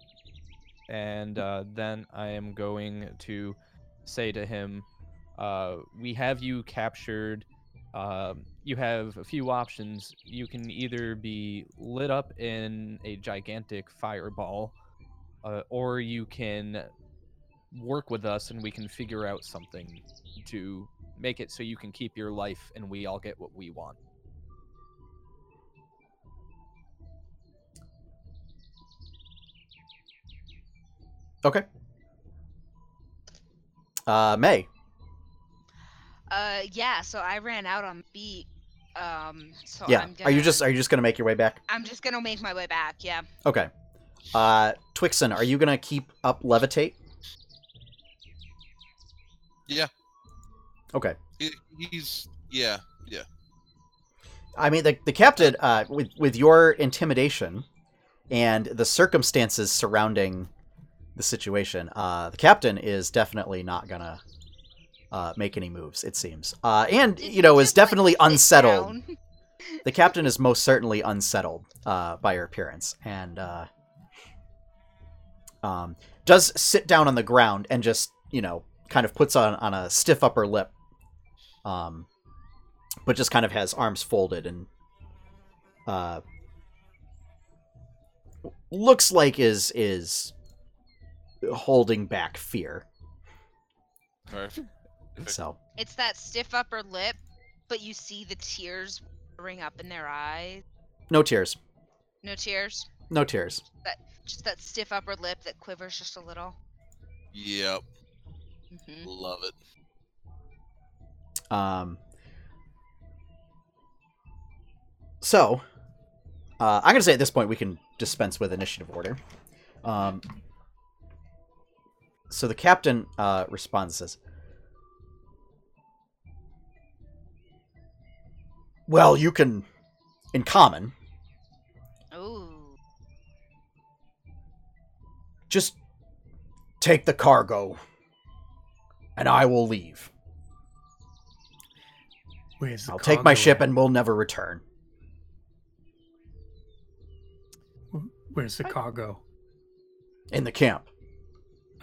and uh, then I am going to say to him, uh, "We have you captured. Um, you have a few options. You can either be lit up in a gigantic fireball, uh, or you can work with us, and we can figure out something to make it so you can keep your life, and we all get what we want." Okay. Uh, May. Uh, yeah. So I ran out on beat. Um, so yeah. I'm gonna, Are you just are you just going to make your way back? I'm just gonna make my way back. Yeah. Okay. Uh, Twixen, are you going to keep up levitate? Yeah, Okay. he, he's yeah, yeah. I mean, the the captain, uh, with with your intimidation and the circumstances surrounding the situation, uh, the captain is definitely not gonna uh, make any moves. It seems, uh, and you know, is just, like, definitely unsettled. The captain is most certainly unsettled uh, by her appearance, and uh, um, does sit down on the ground and just you know kind of puts on on a stiff upper lip, um, but just kind of has arms folded and uh, looks like is is holding back fear. Perfect. So It's that stiff upper lip but you see the tears ring up in their eyes. No tears. No tears. No tears. Just that stiff upper lip that quivers just a little. Yep, hmm love it. Um, so, uh, I'm going to say at this point we can dispense with initiative order. Um, so the captain uh, responds and says, Well, you can, in common, Ooh. just take the cargo and I will leave. Where's the I'll take my ship at? and we'll never return. Where's the cargo? In the camp.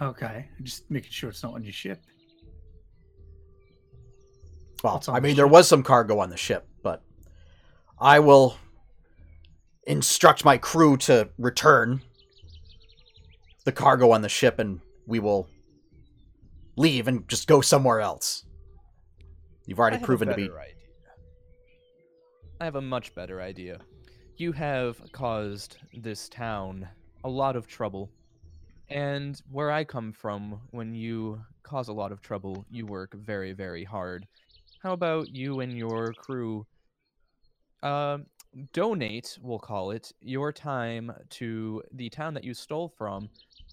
Okay, just making sure it's not on your ship. Well, What's on I the mean, there was some cargo on the ship, but I will instruct my crew to return the cargo on the ship and we will leave and just go somewhere else. You've already proven to be. idea. I have a much better idea. You have caused this town a lot of trouble. And where I come from, when you cause a lot of trouble, you work very, very hard. How about you and your crew uh, donate, we'll call it, your time to the town that you stole from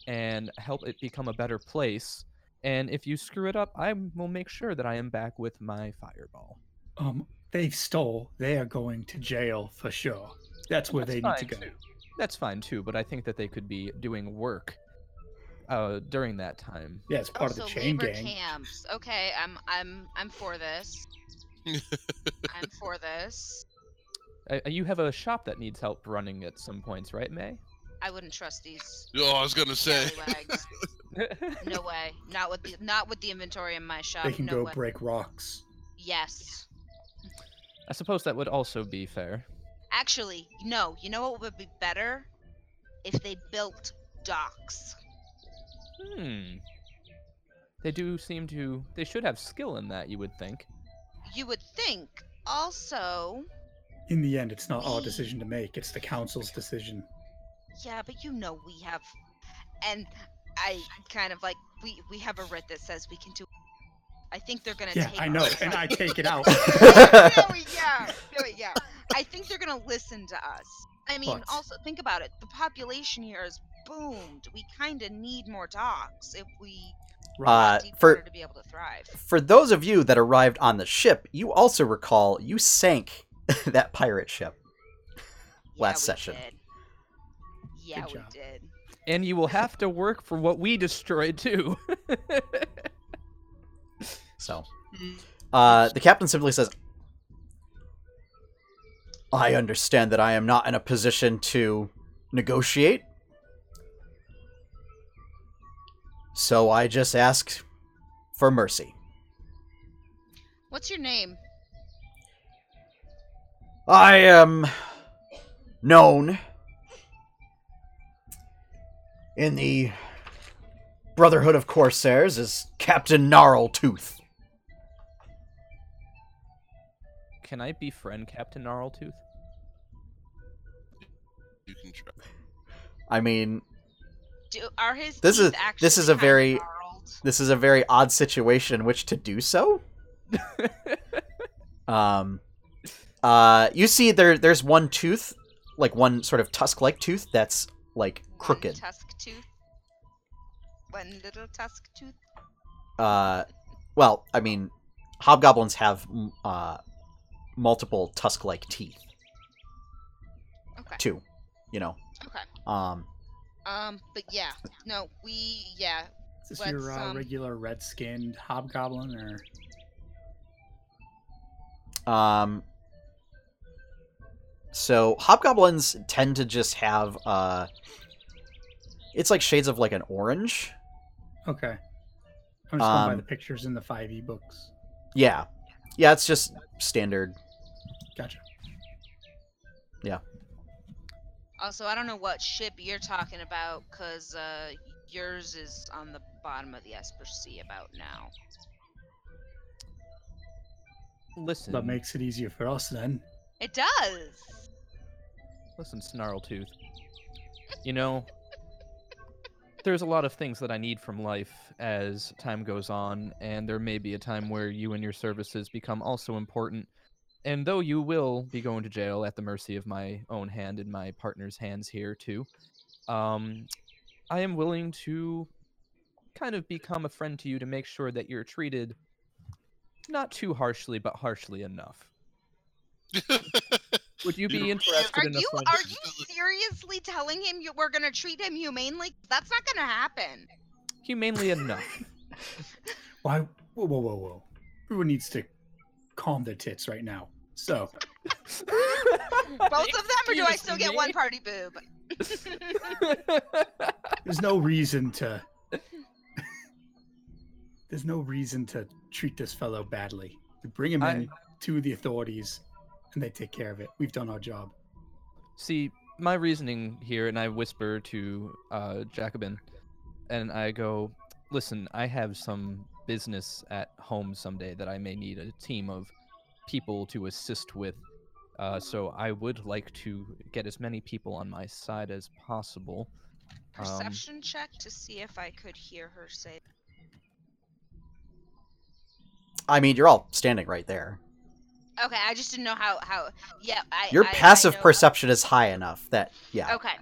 and help it become a better place? And if you screw it up, I will make sure that I am back with my fireball. Um, they stole. They are going to jail for sure. That's where That's they need to go. too. That's fine too, but I think that they could be doing work uh, during that time. Yeah, it's part also, of the chain labor gang. camps. Okay, I'm I'm I'm for this. I'm for this. Uh, you have a shop that needs help running at some points, right, May? I wouldn't trust these Oh, I was gonna say. no way. Not with the not with the inventory in my shop. They can no go way. break rocks. Yes. I suppose that would also be fair. Actually, no. You know what would be better? If they built docks. Hmm. They do seem to. They should have skill in that, you would think. You would think. Also, In the end, it's not our decision to make. It's the council's decision. yeah, but you know we have, and I kind of like we we have a writ that says we can do. I think they're gonna Yeah, take. I know, our and I take it out. no, yeah, no, yeah. I think they're gonna listen to us. I mean, But- also think about it. The population here has boomed. We kind of need more docks if we Uh, want for to be able to thrive. for those of you that arrived on the ship, you also recall you sank that pirate ship. Yeah, last we session. Did. Yeah, Good we job. did. And you will have to work for what we destroyed too. So, uh, the captain simply says, I understand that I am not in a position to negotiate. So I just ask for mercy. What's your name? I am known in the Brotherhood of Corsairs as Captain Gnarletooth. Can I befriend Captain Gnarletooth? You can try. I mean, Do, are his This teeth is- actually this is a very- gnarled? this is a very odd situation in which to do so. Um, uh, you see, there there's one tooth, like one sort of tusk-like tooth that's like One crooked. tusk tooth. One little tusk tooth. Uh, well, I mean, hobgoblins have uh multiple tusk-like teeth Okay. too. You know. Okay. Um, Um, but yeah, no, we yeah. Is this Let's, your uh, um, regular red-skinned hobgoblin, or Um, so hobgoblins tend to just have uh, it's like shades of like an orange. okay? I'm just going by Um, the pictures in the 5e books. Yeah, yeah, it's just standard. Gotcha. Also, I don't know what ship you're talking about, cause uh, yours is on the bottom of the Esper Sea about now. Listen, That makes it easier for us then. It does. listen, Snarltooth. You know, there's a lot of things that I need from life as time goes on, and there may be a time where you and your services become also important. And though you will be going to jail at the mercy of my own hand and my partner's hands here too, um, I am willing to kind of become a friend to you to make sure that you're treated not too harshly, but harshly enough. Would you be interested Are in you friend? are you seriously telling him you, we're gonna treat him humanely? That's not gonna happen. humanely enough? Why? Whoa, whoa, whoa, whoa. Everyone needs to calm their tits right now. So, Both of them, or do I still get one party boob? there's no reason to. there's no reason to treat this fellow badly. We bring him I- in to the authorities, and they take care of it. We've done our job. See, my reasoning here, and I whisper to uh, Jacobin, and I go, listen, I have some business at home someday that I may need a team of people to assist with. Uh, so I would like to get as many people on my side as possible. Um, Perception check to see if I could hear her say. I mean, you're all standing right there. Okay, I just didn't know how how. Yeah, I. Your I- I passive know- perception is high enough that yeah. Okay,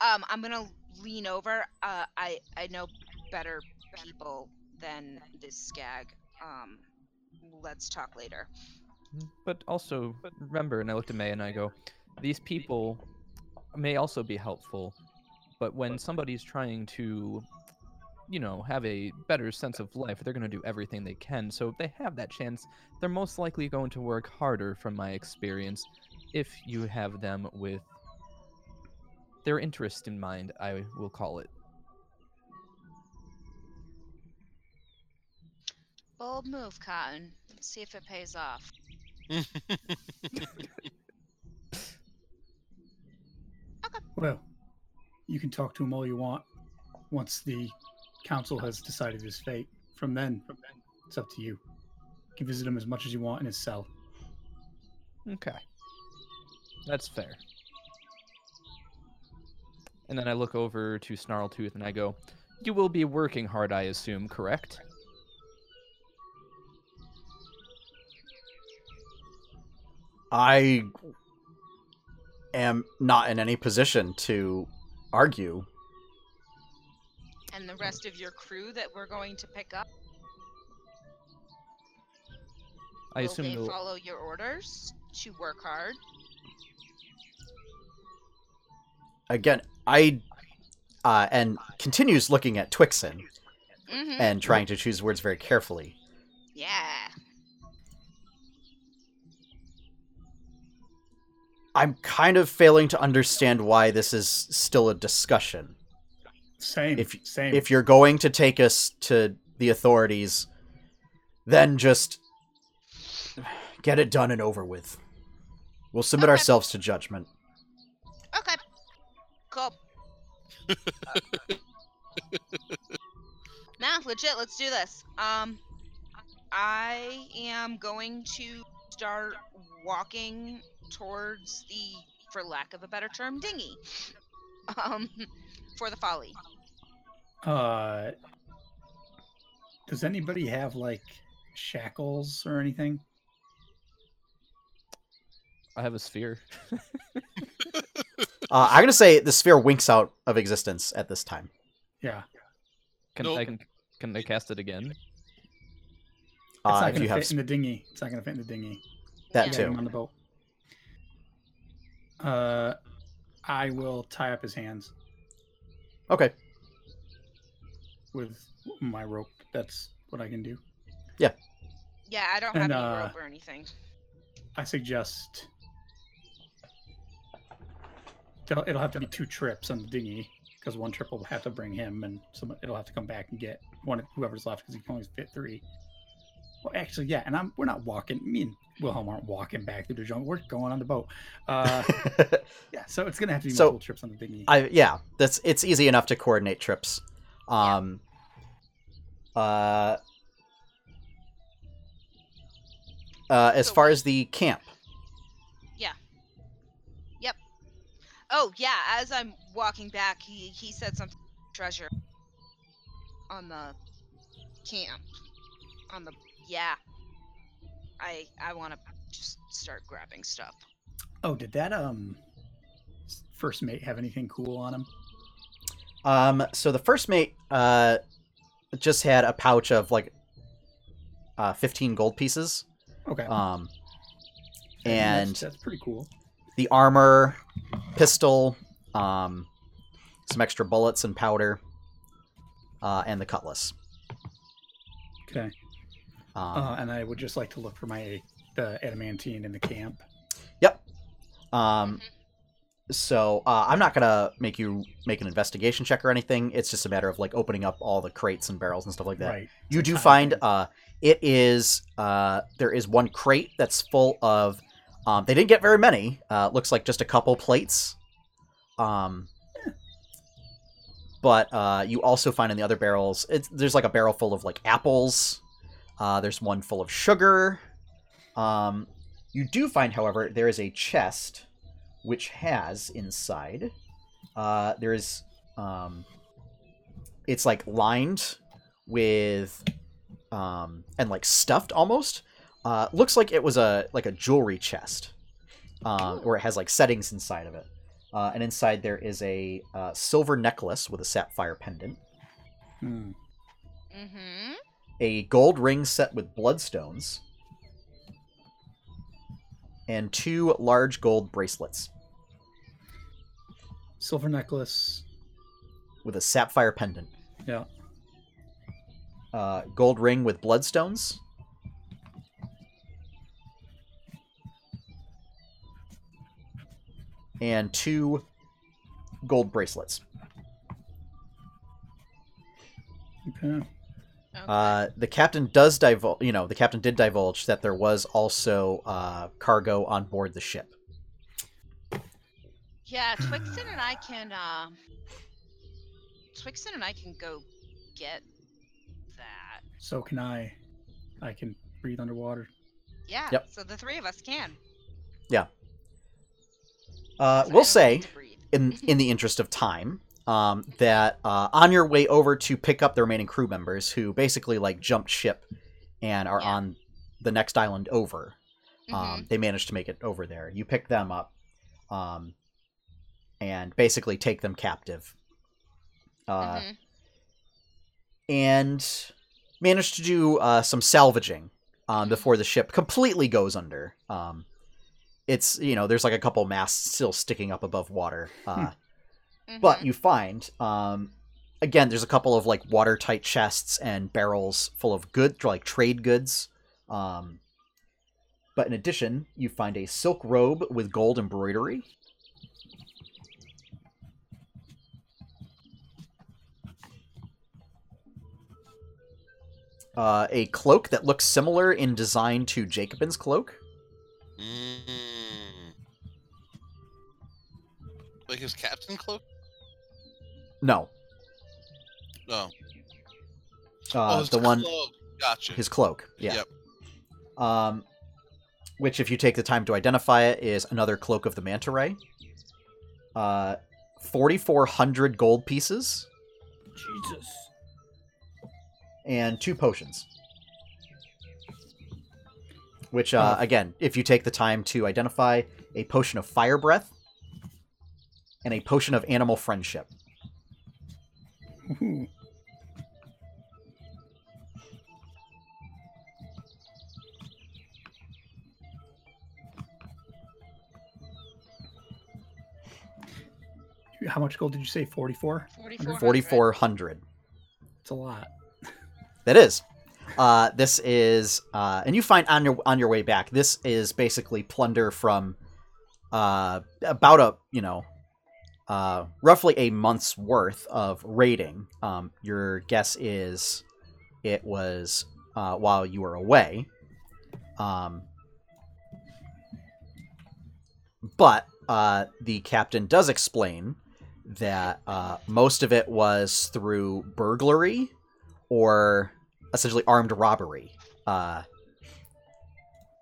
um, I'm gonna lean over. Uh, I I know better people than this skag. Um, let's talk later. But also remember, and I looked at May and I go, these people may also be helpful, but when somebody's trying to, you know, have a better sense of life, they're going to do everything they can. So if they have that chance, they're most likely going to work harder, from my experience, if you have them with their interest in mind, I will call it. Bold move, Cotton. Let's see if it pays off. Well, you can talk to him all you want once the council has decided his fate. From then, it's up to you. You can visit him as much as you want in his cell. Okay. That's fair. And then I look over to Snarltooth and I go, You will be working hard, I assume, correct? I am not in any position to argue. And the rest of your crew that we're going to pick up. I will assume they you'll- follow your orders to work hard? Again, I uh, and continues looking at Twixen Mm-hmm. and trying to choose words very carefully. yeah. I'm kind of failing to understand why this is still a discussion. Same. If- same. If you're going to take us to the authorities, then just get it done and over with. We'll submit Okay. ourselves to judgment. Okay. Cool. now, legit, let's do this. Um, I am going to start walking towards the, for lack of a better term, dinghy. Um, for the folly. uh, does anybody have like shackles or anything? I have a sphere. Uh, I'm gonna say the sphere winks out of existence at this time. Yeah. Can Nope. I can, can I cast it again? It's Uh, not if gonna you have fit in the dinghy. It's not gonna fit in the dinghy. that Yeah. Too. on the boat. Uh, I will tie up his hands Okay. with my rope. That's what I can do. Yeah, Yeah, I don't have And, any uh, rope or anything. I suggest it'll, it'll have to be two trips on the dinghy because one trip will have to bring him, and some it'll have to come back and get one whoever's left because he can only fit three. Well, actually, yeah, and I'm we're not walking. Me and Wilhelm aren't walking back through the jungle. We're going on the boat. Uh, yeah, so it's gonna have to be So, multiple trips on the dinghy. I yeah, that's it's easy enough to coordinate trips. Um uh uh, as So far as the camp. Yeah. Yep. Oh yeah, as I'm walking back, he he said something treasure on the camp. On the yeah. I I want to just start grabbing stuff. Oh, did that um first mate have anything cool on him? Um, so the first mate uh, just had a pouch of like uh, 15 gold pieces. Okay. Um, and that's, that's pretty cool. the armor, pistol, um, some extra bullets and powder, uh, and the cutlass. Okay. Um, Uh, and I would just like to look for my the adamantine in the camp. Yep. Um, so uh, I'm not gonna make you make an investigation check or anything. It's just a matter of like opening up all the crates and barrels and stuff like that. Right. You do find uh, it is uh, there is one crate that's full of. Um, they didn't get very many. Uh, looks like just a couple plates. Um, but uh, you also find in the other barrels, it's, there's like a barrel full of like apples. Uh, there's one full of sugar. Um, you do find, however, there is a chest which has inside. Uh, there is, um, it's like lined with, um, and like stuffed almost. Uh, looks like it was a like a jewelry chest, um, or it has like settings inside of it. Uh, and inside there is a uh, silver necklace with a sapphire pendant, Hmm. Mm-hmm. A gold ring set with bloodstones, and two large gold bracelets Silver necklace. with a sapphire pendant. Yeah. Uh, gold ring with bloodstones. And two gold bracelets. Okay. Uh, the captain does divulge, you know, the captain did divulge that there was also uh, cargo on board the ship. Yeah, Twixen and I can. Uh, Twixen and I can go get that. So can I. I can breathe underwater. Yeah. Yep. So the three of us can. Uh, 'cause I we'll say, need to breathe. in in the interest of time, um, that uh, on your way over to pick up the remaining crew members who basically like jumped ship and are Yeah. on the next island over, Mhm. um, they managed to make it over there. You pick them up, um, and basically take them captive. Uh, Mhm. and managed to do uh, some salvaging um, before the ship completely goes under. Um, it's you know there's like a couple masts still sticking up above water, uh, but Mhm. you find um, again there's a couple of like watertight chests and barrels full of good like trade goods. Um, but in addition, you find a silk robe with gold embroidery. Uh, a cloak that looks similar in design to Jacobin's cloak. Mm. Like his captain cloak? No, No. uh, oh, it's the one cloak. Gotcha. his cloak. Yeah. Yep. Um, which, if you take the time to identify it, is another cloak of the manta ray. Uh, forty-four hundred gold pieces Jesus. and two potions. Which, uh, Oh. again, if you take the time to identify, a potion of fire breath and a potion of animal friendship. Ooh. How much gold did you say? 44? 4400. Forty-four hundred. It's a lot. That is. Uh, this is, uh, and you find on your on your way back. This is basically plunder from uh, about a you know, uh, roughly a month's worth of raiding. Um, your guess is it was uh, while you were away. Um, but uh, the captain does explain that uh, most of it was through burglary or essentially armed robbery. Uh,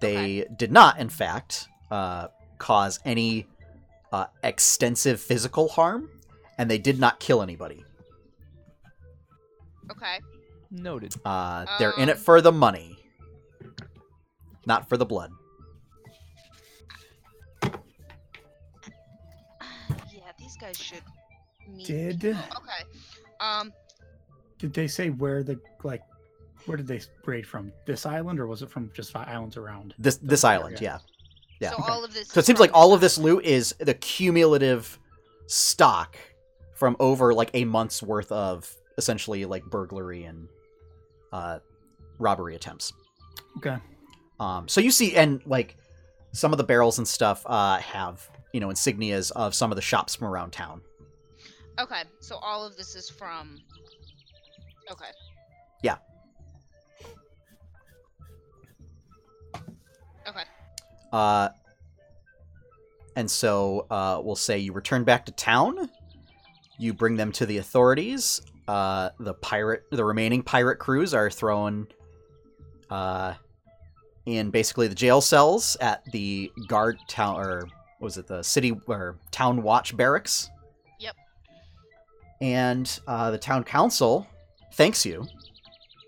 They did not, in fact, uh, cause any uh, extensive physical harm, and they did not kill anybody. Okay. Noted. Uh, they're in it for the money, not for the blood. Yeah, these guys should meet. Did Okay. Um. did they say where the like where did they raid from? This island or was it from just five islands around? This this area. island, yeah. Yeah. So Okay. all of this. So it is seems like all of this this loot is the cumulative stock from over like a month's worth of essentially like burglary and uh, robbery attempts. Okay. Um, so you see, and like some of the barrels and stuff uh, have you know insignias of some of the shops from around town. Okay, so all of this is from. Okay. Yeah. Okay. Uh, and so uh, we'll say you return back to town. You bring them to the authorities. Uh, the pirate, the remaining pirate crews are thrown uh, in basically the jail cells at the guard town, or what was it the city or town watch barracks? Yep. And uh, the town council thanks you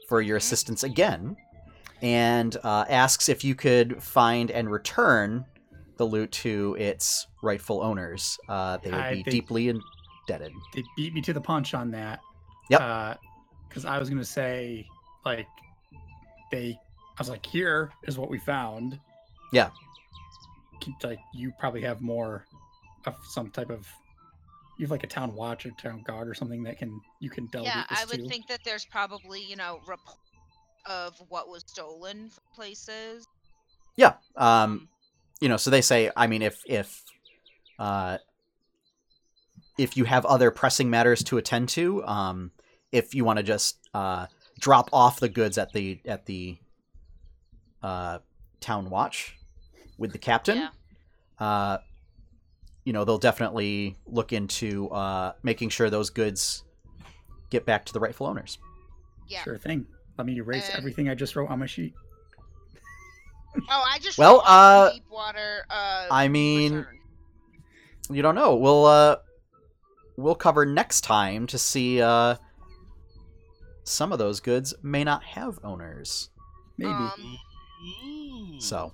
for your Mhm. assistance again and uh, asks if you could find and return the loot to its rightful owners. Uh, they would I be think- deeply indebted. They beat me to the punch on that. Yep. Because I was gonna say like they, I was like, here is what we found. Yeah. Like you probably have more of some type of. You have like a town watch or town guard or something that can you can delegate yeah, I would to. think that there's probably you know report of what was stolen from places. Yeah. Um, you know, so they say, I mean, if if uh, if you have other pressing matters to attend to, um, if you want to just uh, drop off the goods at the at the uh, town watch with the captain, Yeah. uh, you know, they'll definitely look into uh, making sure those goods get back to the rightful owners. Yeah. Sure thing. Let me erase And- everything I just wrote on my sheet. Oh, I just Well, wrote uh, the Deepwater. Uh, I mean, return. you don't know. We'll uh we'll cover next time to see uh some of those goods may not have owners. Maybe. Um, So,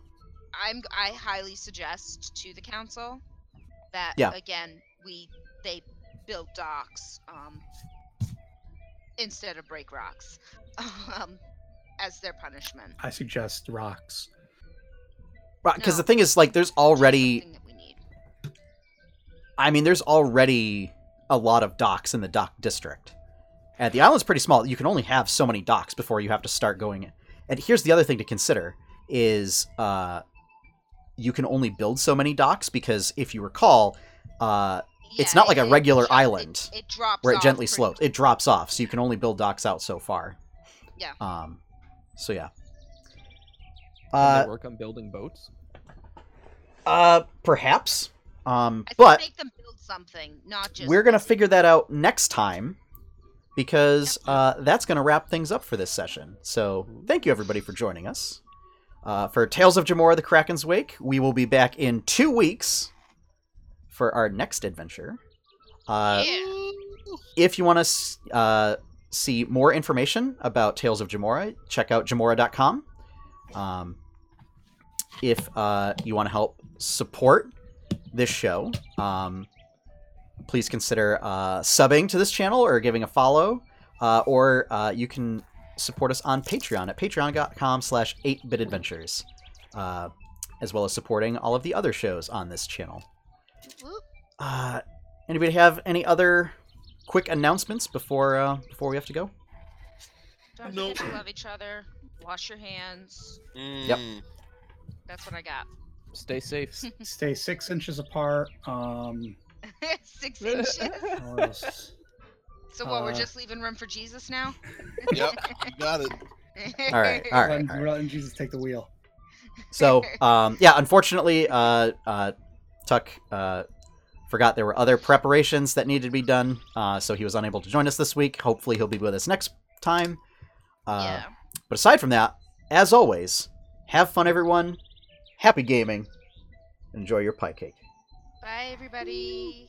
I'm I highly suggest to the council that Yeah. again we they build docks um instead of break rocks um as their punishment. I suggest rocks. because No. the thing is like there's already that we need. I mean there's already a lot of docks in the dock district. And the island's pretty small. You can only have so many docks before you have to start going. And here's the other thing to consider is uh you can only build so many docks because if you recall, uh It's not like a regular it- island It, it drops where it gently pretty- slopes. It drops off, so you can only build docks out so far. Yeah. Um. So yeah. Can Uh, they work on building boats? uh, perhaps. Um, I but make them build something, not just. we're gonna figure that out next time because uh, that's gonna wrap things up for this session. So thank you everybody for joining us. Uh, for Tales of Jamora: The Kraken's Wake, we will be back in two weeks for our next adventure. Uh, yeah. if you want to uh, see more information about Tales of Jamora, check out jamora.com. Um, if uh, you want to help support this show, um, please consider uh, subbing to this channel or giving a follow, uh, or uh, you can support us on Patreon at patreon.com slash 8bitadventures, uh, as well as supporting all of the other shows on this channel. Whoop. Uh, anybody have any other quick announcements before uh, before we have to go? Don't Nope. forget to love each other. Wash your hands. Yep. Mm. That's what I got. Stay safe. Stay six inches apart. Um, Six inches. else? So what? we're Uh, just leaving room for Jesus now. Yep. You got it. All right, all right, Letting- all right. letting Jesus take the wheel. So, um, yeah, unfortunately, uh, uh, Tuck uh, forgot there were other preparations that needed to be done, uh, so he was unable to join us this week. Hopefully, he'll be with us next time. Uh, yeah. But aside from that, as always, have fun, everyone. happy gaming. Enjoy your pie cake. Bye, everybody.